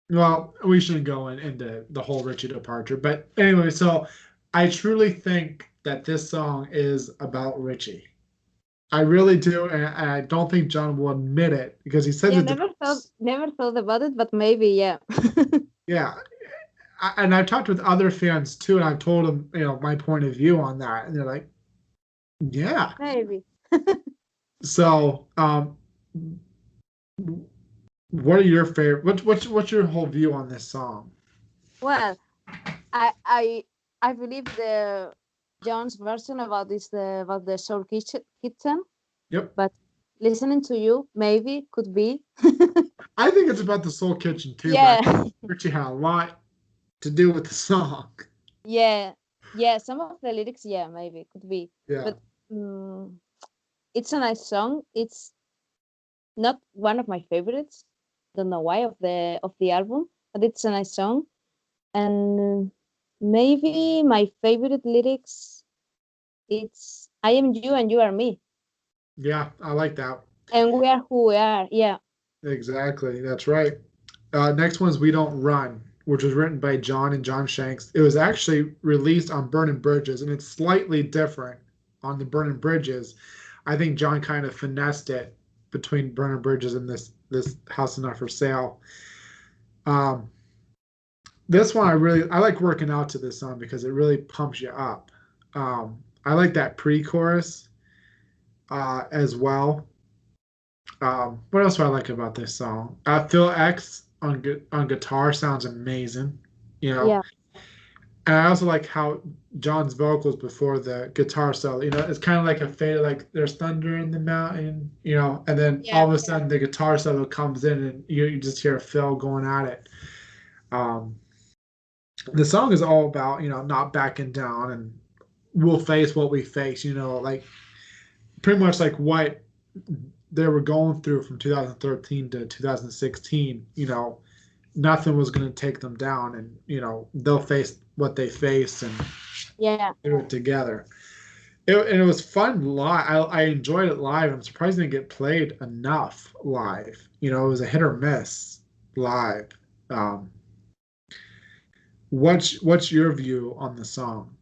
Well, we shouldn't go in, into the whole Richie departure, but anyway, so I truly think that this song is about Richie. I really do, and I don't think John will admit it because he says Yeah. it's Never thought never thought about it, but maybe yeah. [laughs] Yeah. I, and I've talked with other fans too, and I've told them, you know, my point of view on that, and they're like, "Yeah." maybe. [laughs] So, um, what are your favorite? What's what's what's your whole view on this song? Well, I I I believe the John's version about this the about the soul kitchen. Yep. But listening to you maybe could be. [laughs] I think it's about the Soul Kitchen too. but yeah. Richie had a lot to do with the song. Yeah. Yeah. Some of the lyrics, yeah, maybe could be. Yeah. But mm, it's a nice song. It's not one of my favorites. Don't know why of the of the album, but it's a nice song. And maybe my favorite lyrics, it's "I am you and you are me, yeah, I like that. and we are who we are." Yeah, Exactly. That's right. Uh, next one's We Don't Run, which was written by John and John Shanks. It was actually released on Burning Bridges, and it's slightly different on the Burning Bridges. I think John kind of finessed it between Burning Bridges and this this House is Not for Sale. Um, this one I really I like working out to this song because it really pumps you up. Um, I like that pre-chorus uh, as well. Um, what else do I like about this song? Uh, Phil X on gu- on guitar sounds amazing. You know, Yeah. And I also like how John's vocals before the guitar solo. You know, it's kind of like a fade, like there's thunder in the mountain. You know, and then Yeah, all of a yeah. sudden the guitar solo comes in, and you, you just hear Phil going at it. Um, the song is all about you know not backing down and we'll face what we face. You know, like pretty much like what they were going through from 2013 to 2016. You know, nothing was going to take them down, and you know they'll face what they face and Yeah. do it together. It, and it was fun live. I, I enjoyed it live. I'm surprised it didn't get played enough live. You know, it was a hit or miss live. Um, what's what's your view on the song?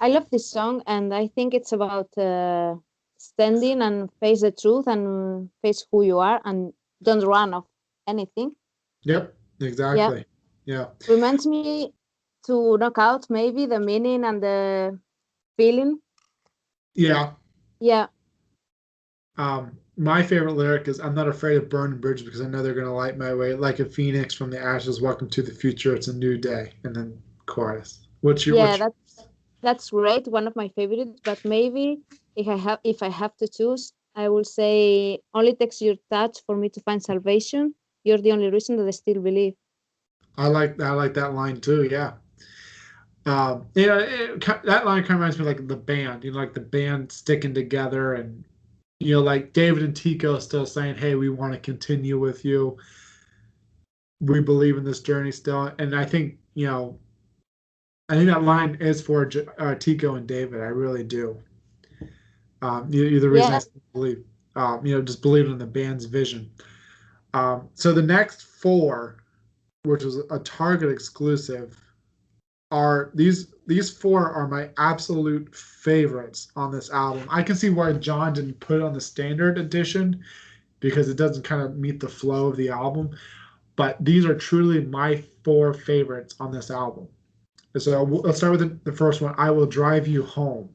I love this song, and I think it's about uh, standing and face the truth and face who you are and don't run of anything. Yep, exactly. Yeah. Reminds me to knock out maybe the meaning and the feeling. Yeah. Yeah, Um, my favorite lyric is I'm not afraid of burning bridges because I know they're gonna light my way like a phoenix from the ashes. Welcome to the future. It's a new day. And then chorus. What's your yeah, what's, that's that's great. One of my favorites. But maybe if I have if I have to choose, I will say only takes your touch for me to find salvation. You're the only reason that I still believe. I like I like that line too. Yeah. Um, you know, it, that line kind of reminds me of like the band. You know, like the band sticking together, and you know, like David and Tico still saying, "Hey, we want to continue with you. We believe in this journey still." And I think you know, I think that line is for uh, Tico and David. I really do. Um, you, you're the reason I Yeah. still believe. Um, you know, just believing in the band's vision. Um, so the next four which was a Target exclusive, are these these four are my absolute favorites on this album. I can see why Jon didn't put it on the standard edition because it doesn't kind of meet the flow of the album. But these are truly my four favorites on this album. So let's start with the, the first one. I will drive you home.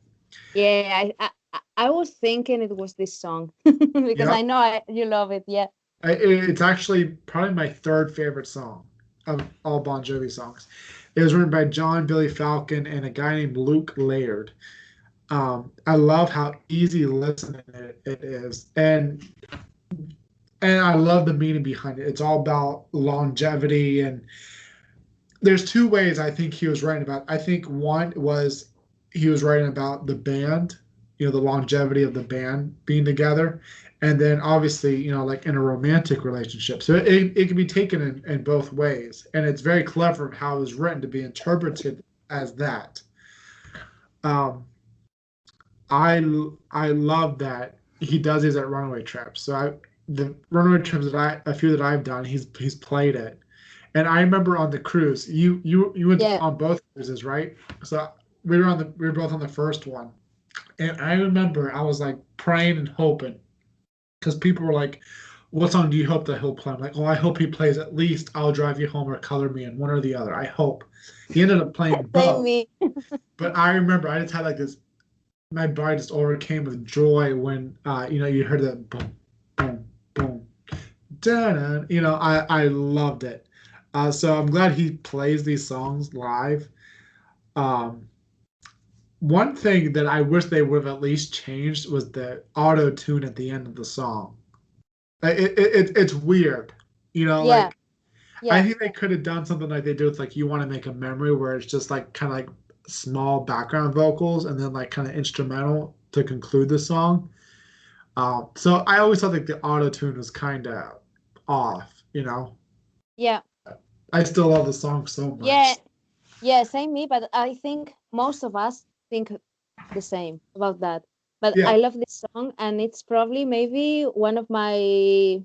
Yeah, I, I I- was thinking it was this song [laughs] because Yeah. I know I, you love it. Yeah, I, it's actually probably my third favorite song of all Bon Jovi songs. It was written by Jon Billy Falcon and a guy named Luke Laird. Um, I love how easy listening it, it is, and and I love the meaning behind it. It's all about longevity, and there's two ways I think he was writing about. I think one was he was writing about the band, you know, the longevity of the band being together, and then obviously you know like in a romantic relationship. So it, it, it can be taken in, in both ways. And it's very clever how it was written to be interpreted as that. Um i i love that he does these at runaway trips. So i the runaway trips that i a few that i've done he's he's played it. And i remember on the cruise you you you went Yeah. on both cruises right? So we were on the we were both on the first one. And i remember i was like praying and hoping because people were like, "What song do you hope that he'll play?" I'm like, "Oh, I hope he plays at least "I'll Drive You Home" or "Color Me In," one or the other. I hope. He ended up playing [laughs] both, [laughs] but I remember I just had like this. My body just overcame with joy when uh, you know you heard that boom, boom, boom, da You know, I I loved it. Uh, so I'm glad he plays these songs live. Um, one thing that I wish they would have at least changed was the auto tune at the end of the song. It, it, it it's weird, you know. Yeah. Like Yeah, I think they could have done something like they do with like "You Want to Make a Memory," where it's just like kind of like small background vocals and then like kind of instrumental to conclude the song. Um, so I always thought like the auto tune was kind of off, you know. yeah, I still love the song so much. yeah, yeah. Same me, but I think most of us think the same about that. But Yeah. I love this song, and it's probably maybe one of my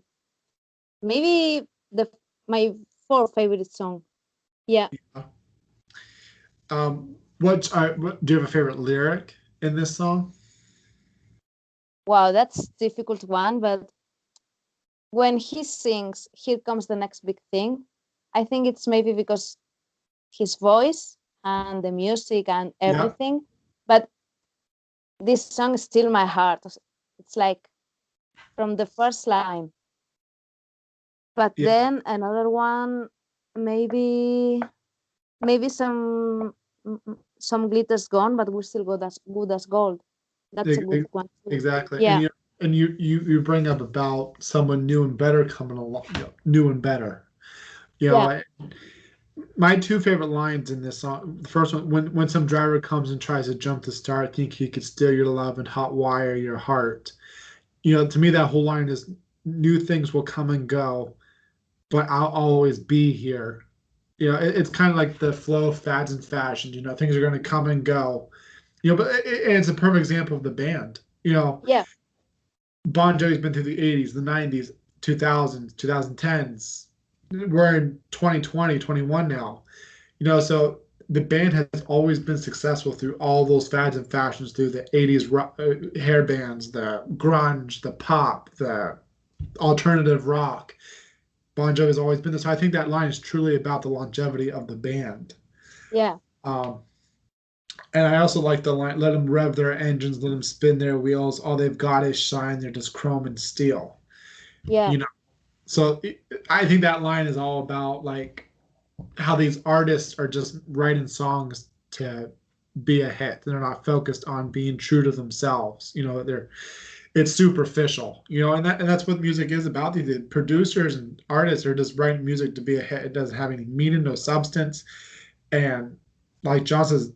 maybe the my four favorite song. Yeah. Um, what, uh, what do you have a favorite lyric in this song? Wow, that's difficult one, but when he sings, here comes the next big thing. I think it's maybe because his voice and the music and Yeah. But this song is still my heart. It's like from the first line. But Yeah. then another one, maybe, maybe some some glitters gone, but we're still good as good as gold. That's a good one. too. Exactly. Yeah. And you and you, you you bring up about someone new and better coming along, new and better. You know, I- my two favorite lines in this song. The first one, when when some driver comes and tries to jump the start, I think he could steal your love and hot wire your heart. You know, to me, that whole line is new things will come and go, but I'll always be here. You know, it, it's kind of like the flow of fads and fashions. You know, things are going to come and go. You know, but it, it- it's a perfect example of the band. You know, Yeah. Bon Jovi's been through the 80s, the 90s, 2000s, 2010s. We're in 2020, 21 now. You know, so the band has always been successful through all those fads and fashions through the 80s ro- uh, hair bands, the grunge, the pop, the alternative rock. Bon Jovi has always been this. So I think that line is truly about the longevity of the band. Yeah, Um, and I also like the line, let them rev their engines, let them spin their wheels. All they've got is shine. They're just chrome and steel. yeah, You know, So I think that line is all about like how these artists are just writing songs to be a hit. They're not focused on being true to themselves. You know, they're it's superficial. You know, and that and that's what music is about. The, producers and artists are just writing music to be a hit. It doesn't have any meaning, no substance. And like Jon says,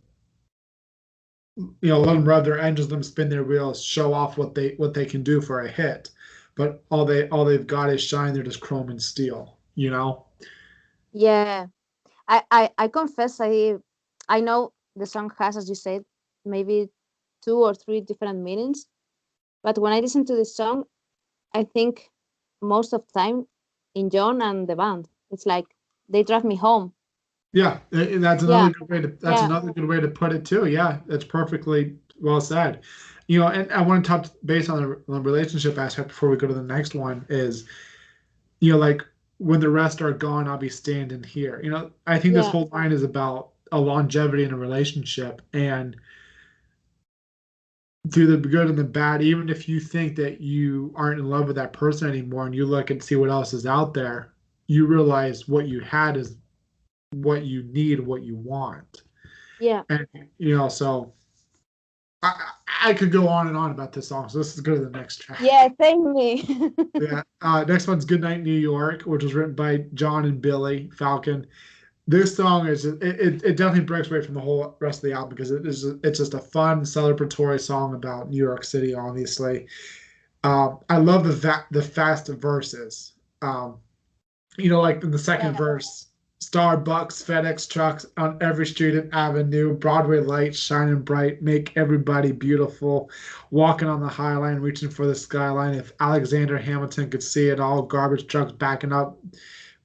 you know, let them rev their engines, let them spin their wheels, show off what they what they can do for a hit. But all they all they've got is shine. They're just chrome and steel. You know. yeah. I, I, I confess I I know the song has, as you said, maybe two or three different meanings. But when I listen to the song, I think most of time in Jon and the band. It's like they drive me home. Yeah, and that's another Yeah. good way to that's Yeah. another good way to put it too. Yeah, that's perfectly well said. You know, and I want to touch base on the, on the relationship aspect before we go to the next one. Is you know, like when the rest are gone, I'll be standing here. You know, I think this whole line is about a longevity in a relationship and through the good and the bad, even if you think that you aren't in love with that person anymore and you look and see what else is out there, you realize what you had is what you need, what you want. Yeah. And you know, so I I could go on and on about this song. So let's go to the next track. Yeah, thank me. [laughs] yeah. Uh, next one's "Goodnight New York," which was written by Jon and Billy Falcon. This song is it, it, it definitely breaks away from the whole rest of the album because it is it's just a fun celebratory song about New York City. Obviously, um, I love the va- the fast verses. Um, you know, like in the second Yeah. verse, Starbucks, FedEx trucks on every street and avenue, Broadway lights shining bright, make everybody beautiful. Walking on the High Line, reaching for the skyline. If Alexander Hamilton could see it all, garbage trucks backing up,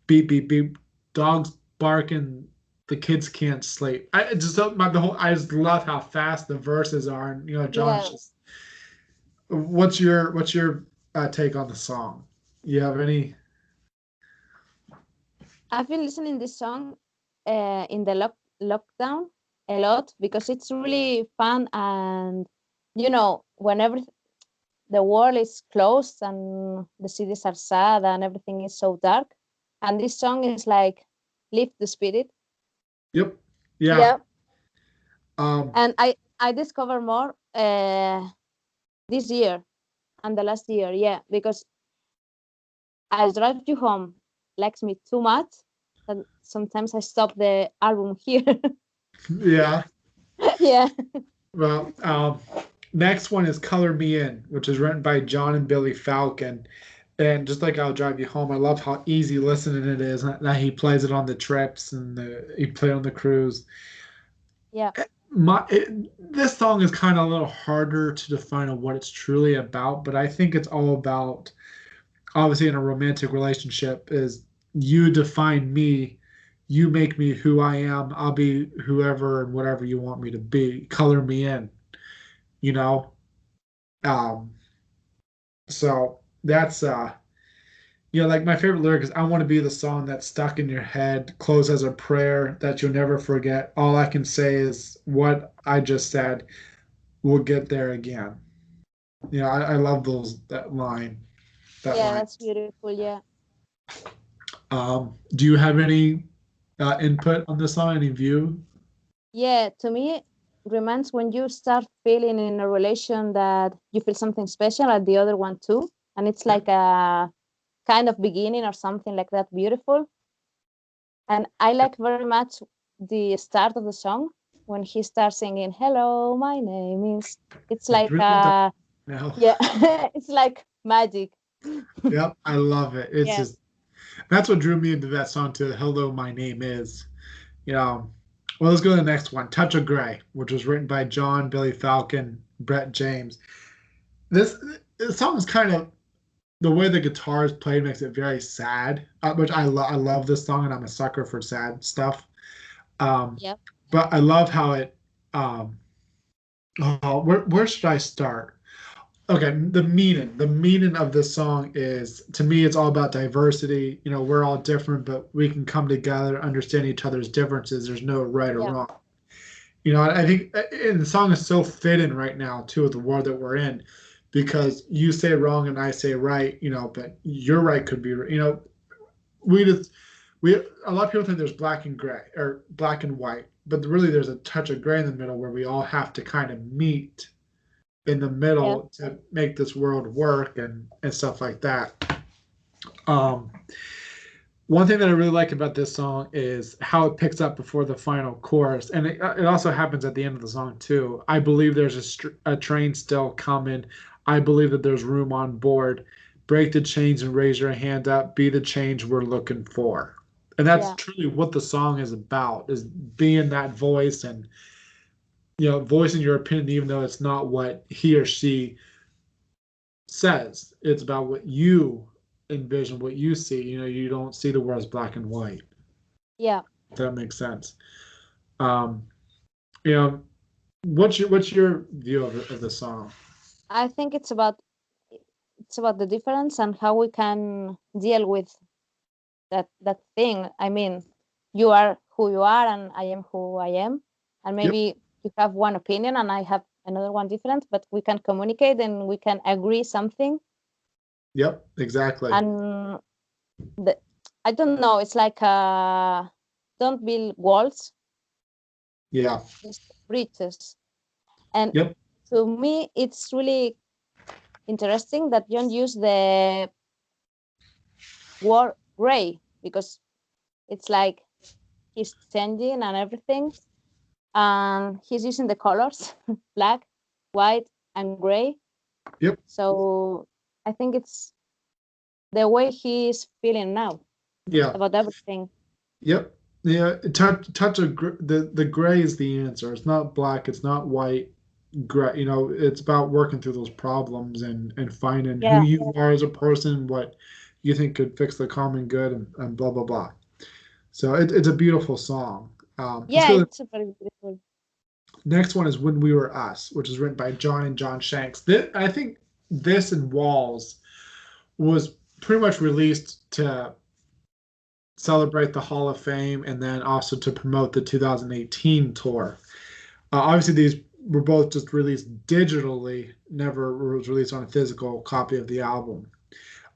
beep beep beep, dogs barking. The kids can't sleep. I just my the whole. I just love how fast the verses are, and you know, Jon's Yes. just. What's your what's your uh, take on the song? You have any? I've been listening this song uh, in the lock- lockdown a lot because it's really fun and you know whenever the world is closed and the cities are sad and everything is so dark and this song is like lift the spirit Yep. Yeah. Um. and i i discover more uh this year and the last year yeah because i drive you home likes me too much and sometimes i stop the album here [laughs] Yeah. yeah Well, um, next one is Color Me In, which is written by Jon and Billy Falcon. And just like I'll Drive You Home, I love how easy listening it is. That he plays it on the trips and the, he played on the cruise. Yeah. My it, this song is kind of a little harder to define on what it's truly about, but I think it's all about obviously in a romantic relationship is you define me you make me who I am. I'll be whoever and whatever you want me to be. Color me in, you know. Um. So that's uh, you know, like my favorite lyric is "I want to be the song that's stuck in your head, close as a prayer that you'll never forget. All I can say is what I just said. we'll get there again. Yeah, I, I love those that line. That yeah, line. that's beautiful. Yeah. Um, do you have any uh, input on this song? Any view? Yeah, to me, it reminds when you start feeling in a relation that you feel something special at the other one too, and it's like a kind of beginning or something like that beautiful. And I like very much the start of the song when he starts singing "Hello, my name is." It's like uh, yeah, [laughs] it's like magic. Yep, I love it. It's Yeah. just that's what drew me into that song too. Hello, my name is. You know, well, let's go to the next one, Touch of Grey, which was written by Jon Billy Falcon, Brett James. This, this song is kind of the way the guitar is played makes it very sad, uh, which I love. I love this song, and I'm a sucker for sad stuff. Um, Yep. But I love how it. Um, oh, where where should I start? Okay the meaning the meaning of this song is to me it's all about diversity. You know we're all different but we can come together understand each other's differences. There's no right or Yeah. wrong. You know i think uh, and the song is so fitting right now too with the world that we're in because you say wrong and i say right you know but your right could be you know we just we a lot of people think there's black and gray or black and white but really there's a touch of gray in the middle where we all have to kind of meet in the middle to make this world work and and stuff like that. Um one thing that i really like about this song is how it picks up before the final chorus. And it, it also happens at the end of the song too. I believe there's a, str- a train still coming. I believe that there's room on board. Break the chains and raise your hand up. Be the change we're looking for. And that's Yeah. truly what the song is about is being that voice and you know voicing your opinion even though it's not what he or she says it's about what you envision what you see you know you don't see the world as black and white Yeah. that makes sense um you know what's your what's your view of, of the song I think it's about it's about the difference and how we can deal with that that thing. I mean, you are who you are and I am who I am. And maybe you have one opinion and I have another one different, but we can communicate and we can agree something. yep exactly And the, I don't know, it's like uh don't build walls, yeah just bridges. And Yep. to me, it's really interesting that Jon used the word gray because it's like he's changing and everything. And he's using the colors [laughs] black, white, and gray. Yep. So I think it's the way he is feeling now yeah about everything. Yep. Yeah. Touch touch of gr- the the gray is the answer. It's not black. It's not white. Gray. You know, it's about working through those problems and and finding Yeah. who you are as a person, what you think could fix the common good, and, and blah blah blah. So it, it's a beautiful song. Um, Yeah, it's very beautiful. Next one is When We Were Us, which is written by Jon and John Shanks. This, I think this and Walls was pretty much released to celebrate the Hall of Fame and then also to promote the 2018 tour. Uh, obviously, these were both just released digitally, never was released on a physical copy of the album.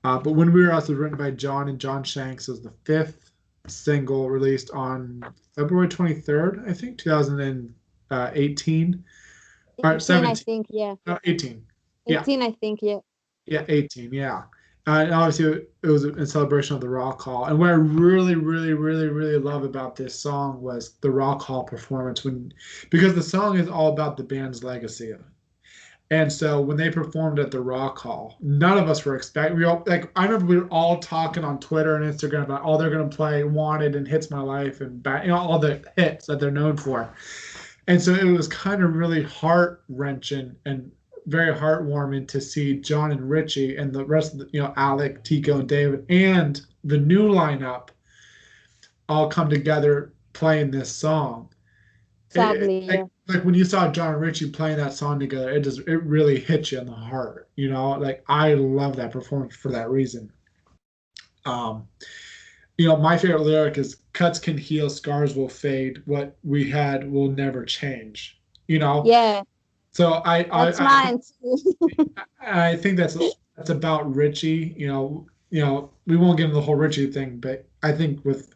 Uh, but When We Were Us was written by Jon and John Shanks as the fifth single released on February 23rd, I think, 2018. All right, 18, I 17. think, yeah. No, 18. Yeah. 18, I think, yeah. Yeah, 18. Yeah. Uh, and obviously, it was in celebration of the Rock Hall. And what I really, really, really, really love about this song was the Rock Hall performance when, because the song is all about the band's legacy. And so when they performed at the Rock Hall, none of us were expecting. We all like. I remember we were all talking on Twitter and Instagram about, oh, they're going to play "Wanted" and "It's My Life" and you know, all the hits that they're known for. And so it was kind of really heart wrenching and very heartwarming to see Jon and Richie and the rest of the, you know, Alec, Tico, and David, and the new lineup all come together playing this song. Sadly, it- like, yeah. like when you saw Jon and Richie playing that song together, it just it really hit you in the heart. You know, like I love that performance for that reason. Um, you know, my favorite lyric is "Cuts can heal, scars will fade. What we had will never change." You know, Yeah, So I I, That's I, too. [laughs] I think that's that's about Richie. You know, you know, we won't get into the whole Richie thing, but I think with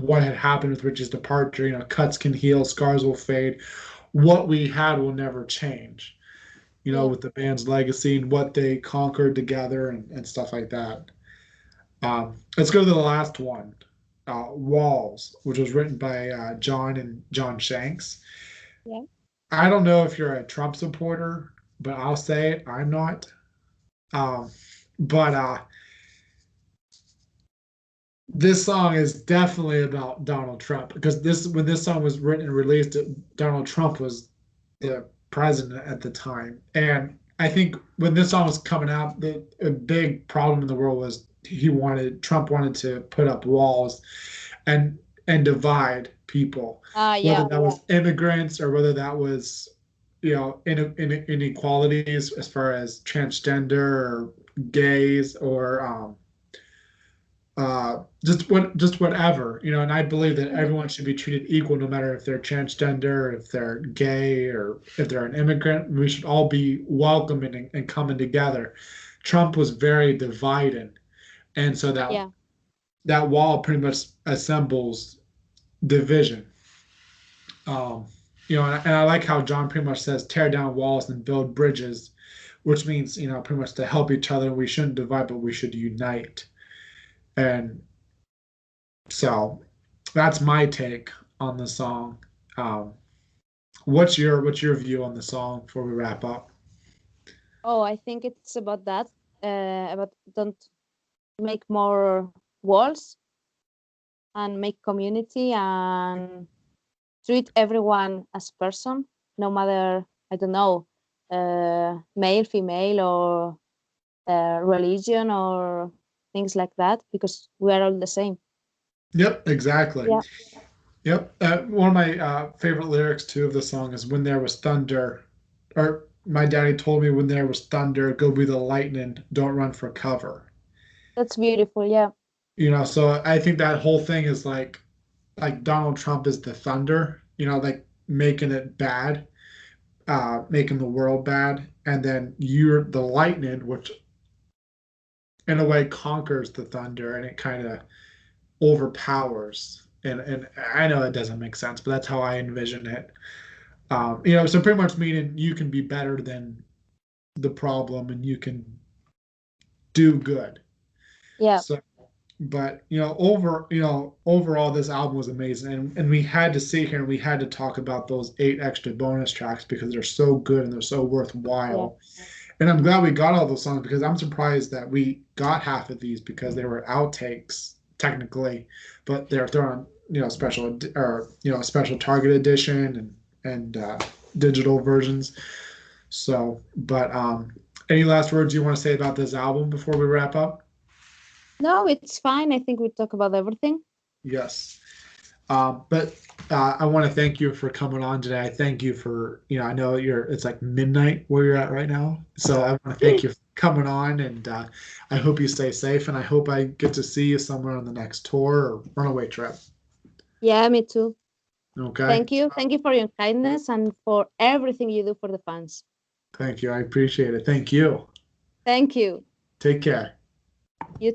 what had happened with Richie's departure, you know, cuts can heal, scars will fade. What we had will never change. You know, with the band's legacy and what they conquered together and, and stuff like that. Um, let's go to the last one, uh, Walls, which was written by uh, Jon and John Shanks. Yeah. I don't know if you're a Trump supporter, but I'll say it, I'm not. Um, but uh, this song is definitely about Donald Trump because this when this song was written and released, Donald Trump was the president at the time, and I think when this song was coming out, the a big problem in the world was he wanted Trump wanted to put up walls and and divide people whether yeah. that was immigrants or whether that was you know in, in, inequalities as far as transgender or gays or um uh just what just whatever you know and i believe that everyone should be treated equal no matter if they're transgender if they're gay or if they're an immigrant we should all be welcoming and, and coming together trump was very divided and so that Yeah. that wall pretty much assembles division um, you know, and, and I like how Jon pretty much says tear down walls and build bridges, which means you know pretty much to help each other. We shouldn't divide, but we should unite. And so that's my take on the song. Um, what's your what's your view on the song before we wrap up? Oh, I think it's about that. Uh, about don't make more walls and make community and treat everyone as person, no matter I don't know, uh, male, female, or uh, religion or things like that, because we are all the same. Yep, exactly. Yeah. Yep. Uh, one of my uh, favorite lyrics too of the song is "When there was thunder," or my daddy told me, "When there was thunder, go be the lightning. Don't run for cover." That's beautiful. Yeah. You know, so I think that whole thing is like, like Donald Trump is the thunder. You know, like making it bad, uh, making the world bad, and then you're the lightning, which in a way conquers the thunder, and it kind of overpowers and and I know it doesn't make sense, but that's how I envision it. Um, you know, so pretty much meaning you can be better than the problem and you can do good. Yeah. So, but you know, over you know, overall, this album was amazing, and and we had to sit here and we had to talk about those eight extra bonus tracks because they're so good and they're so worthwhile. And I'm glad we got all those songs because I'm surprised that we got half of these because they were outtakes technically, but they're thrown you know special or you know special target edition and and uh, digital versions. So, but um, any last words you want to say about this album before we wrap up? No, it's fine. I think we talk about everything. Yes. Um, but uh, I want to thank you for coming on today. I thank you for, you know, I know you're, it's like midnight where you're at right now. So I want to thank you for coming on and uh, I hope you stay safe and I hope I get to see you somewhere on the next tour or runaway trip. Yeah, me too. Okay. Thank you. Thank you for your kindness and for everything you do for the fans. Thank you. I appreciate it. Thank you. Thank you. Take care. You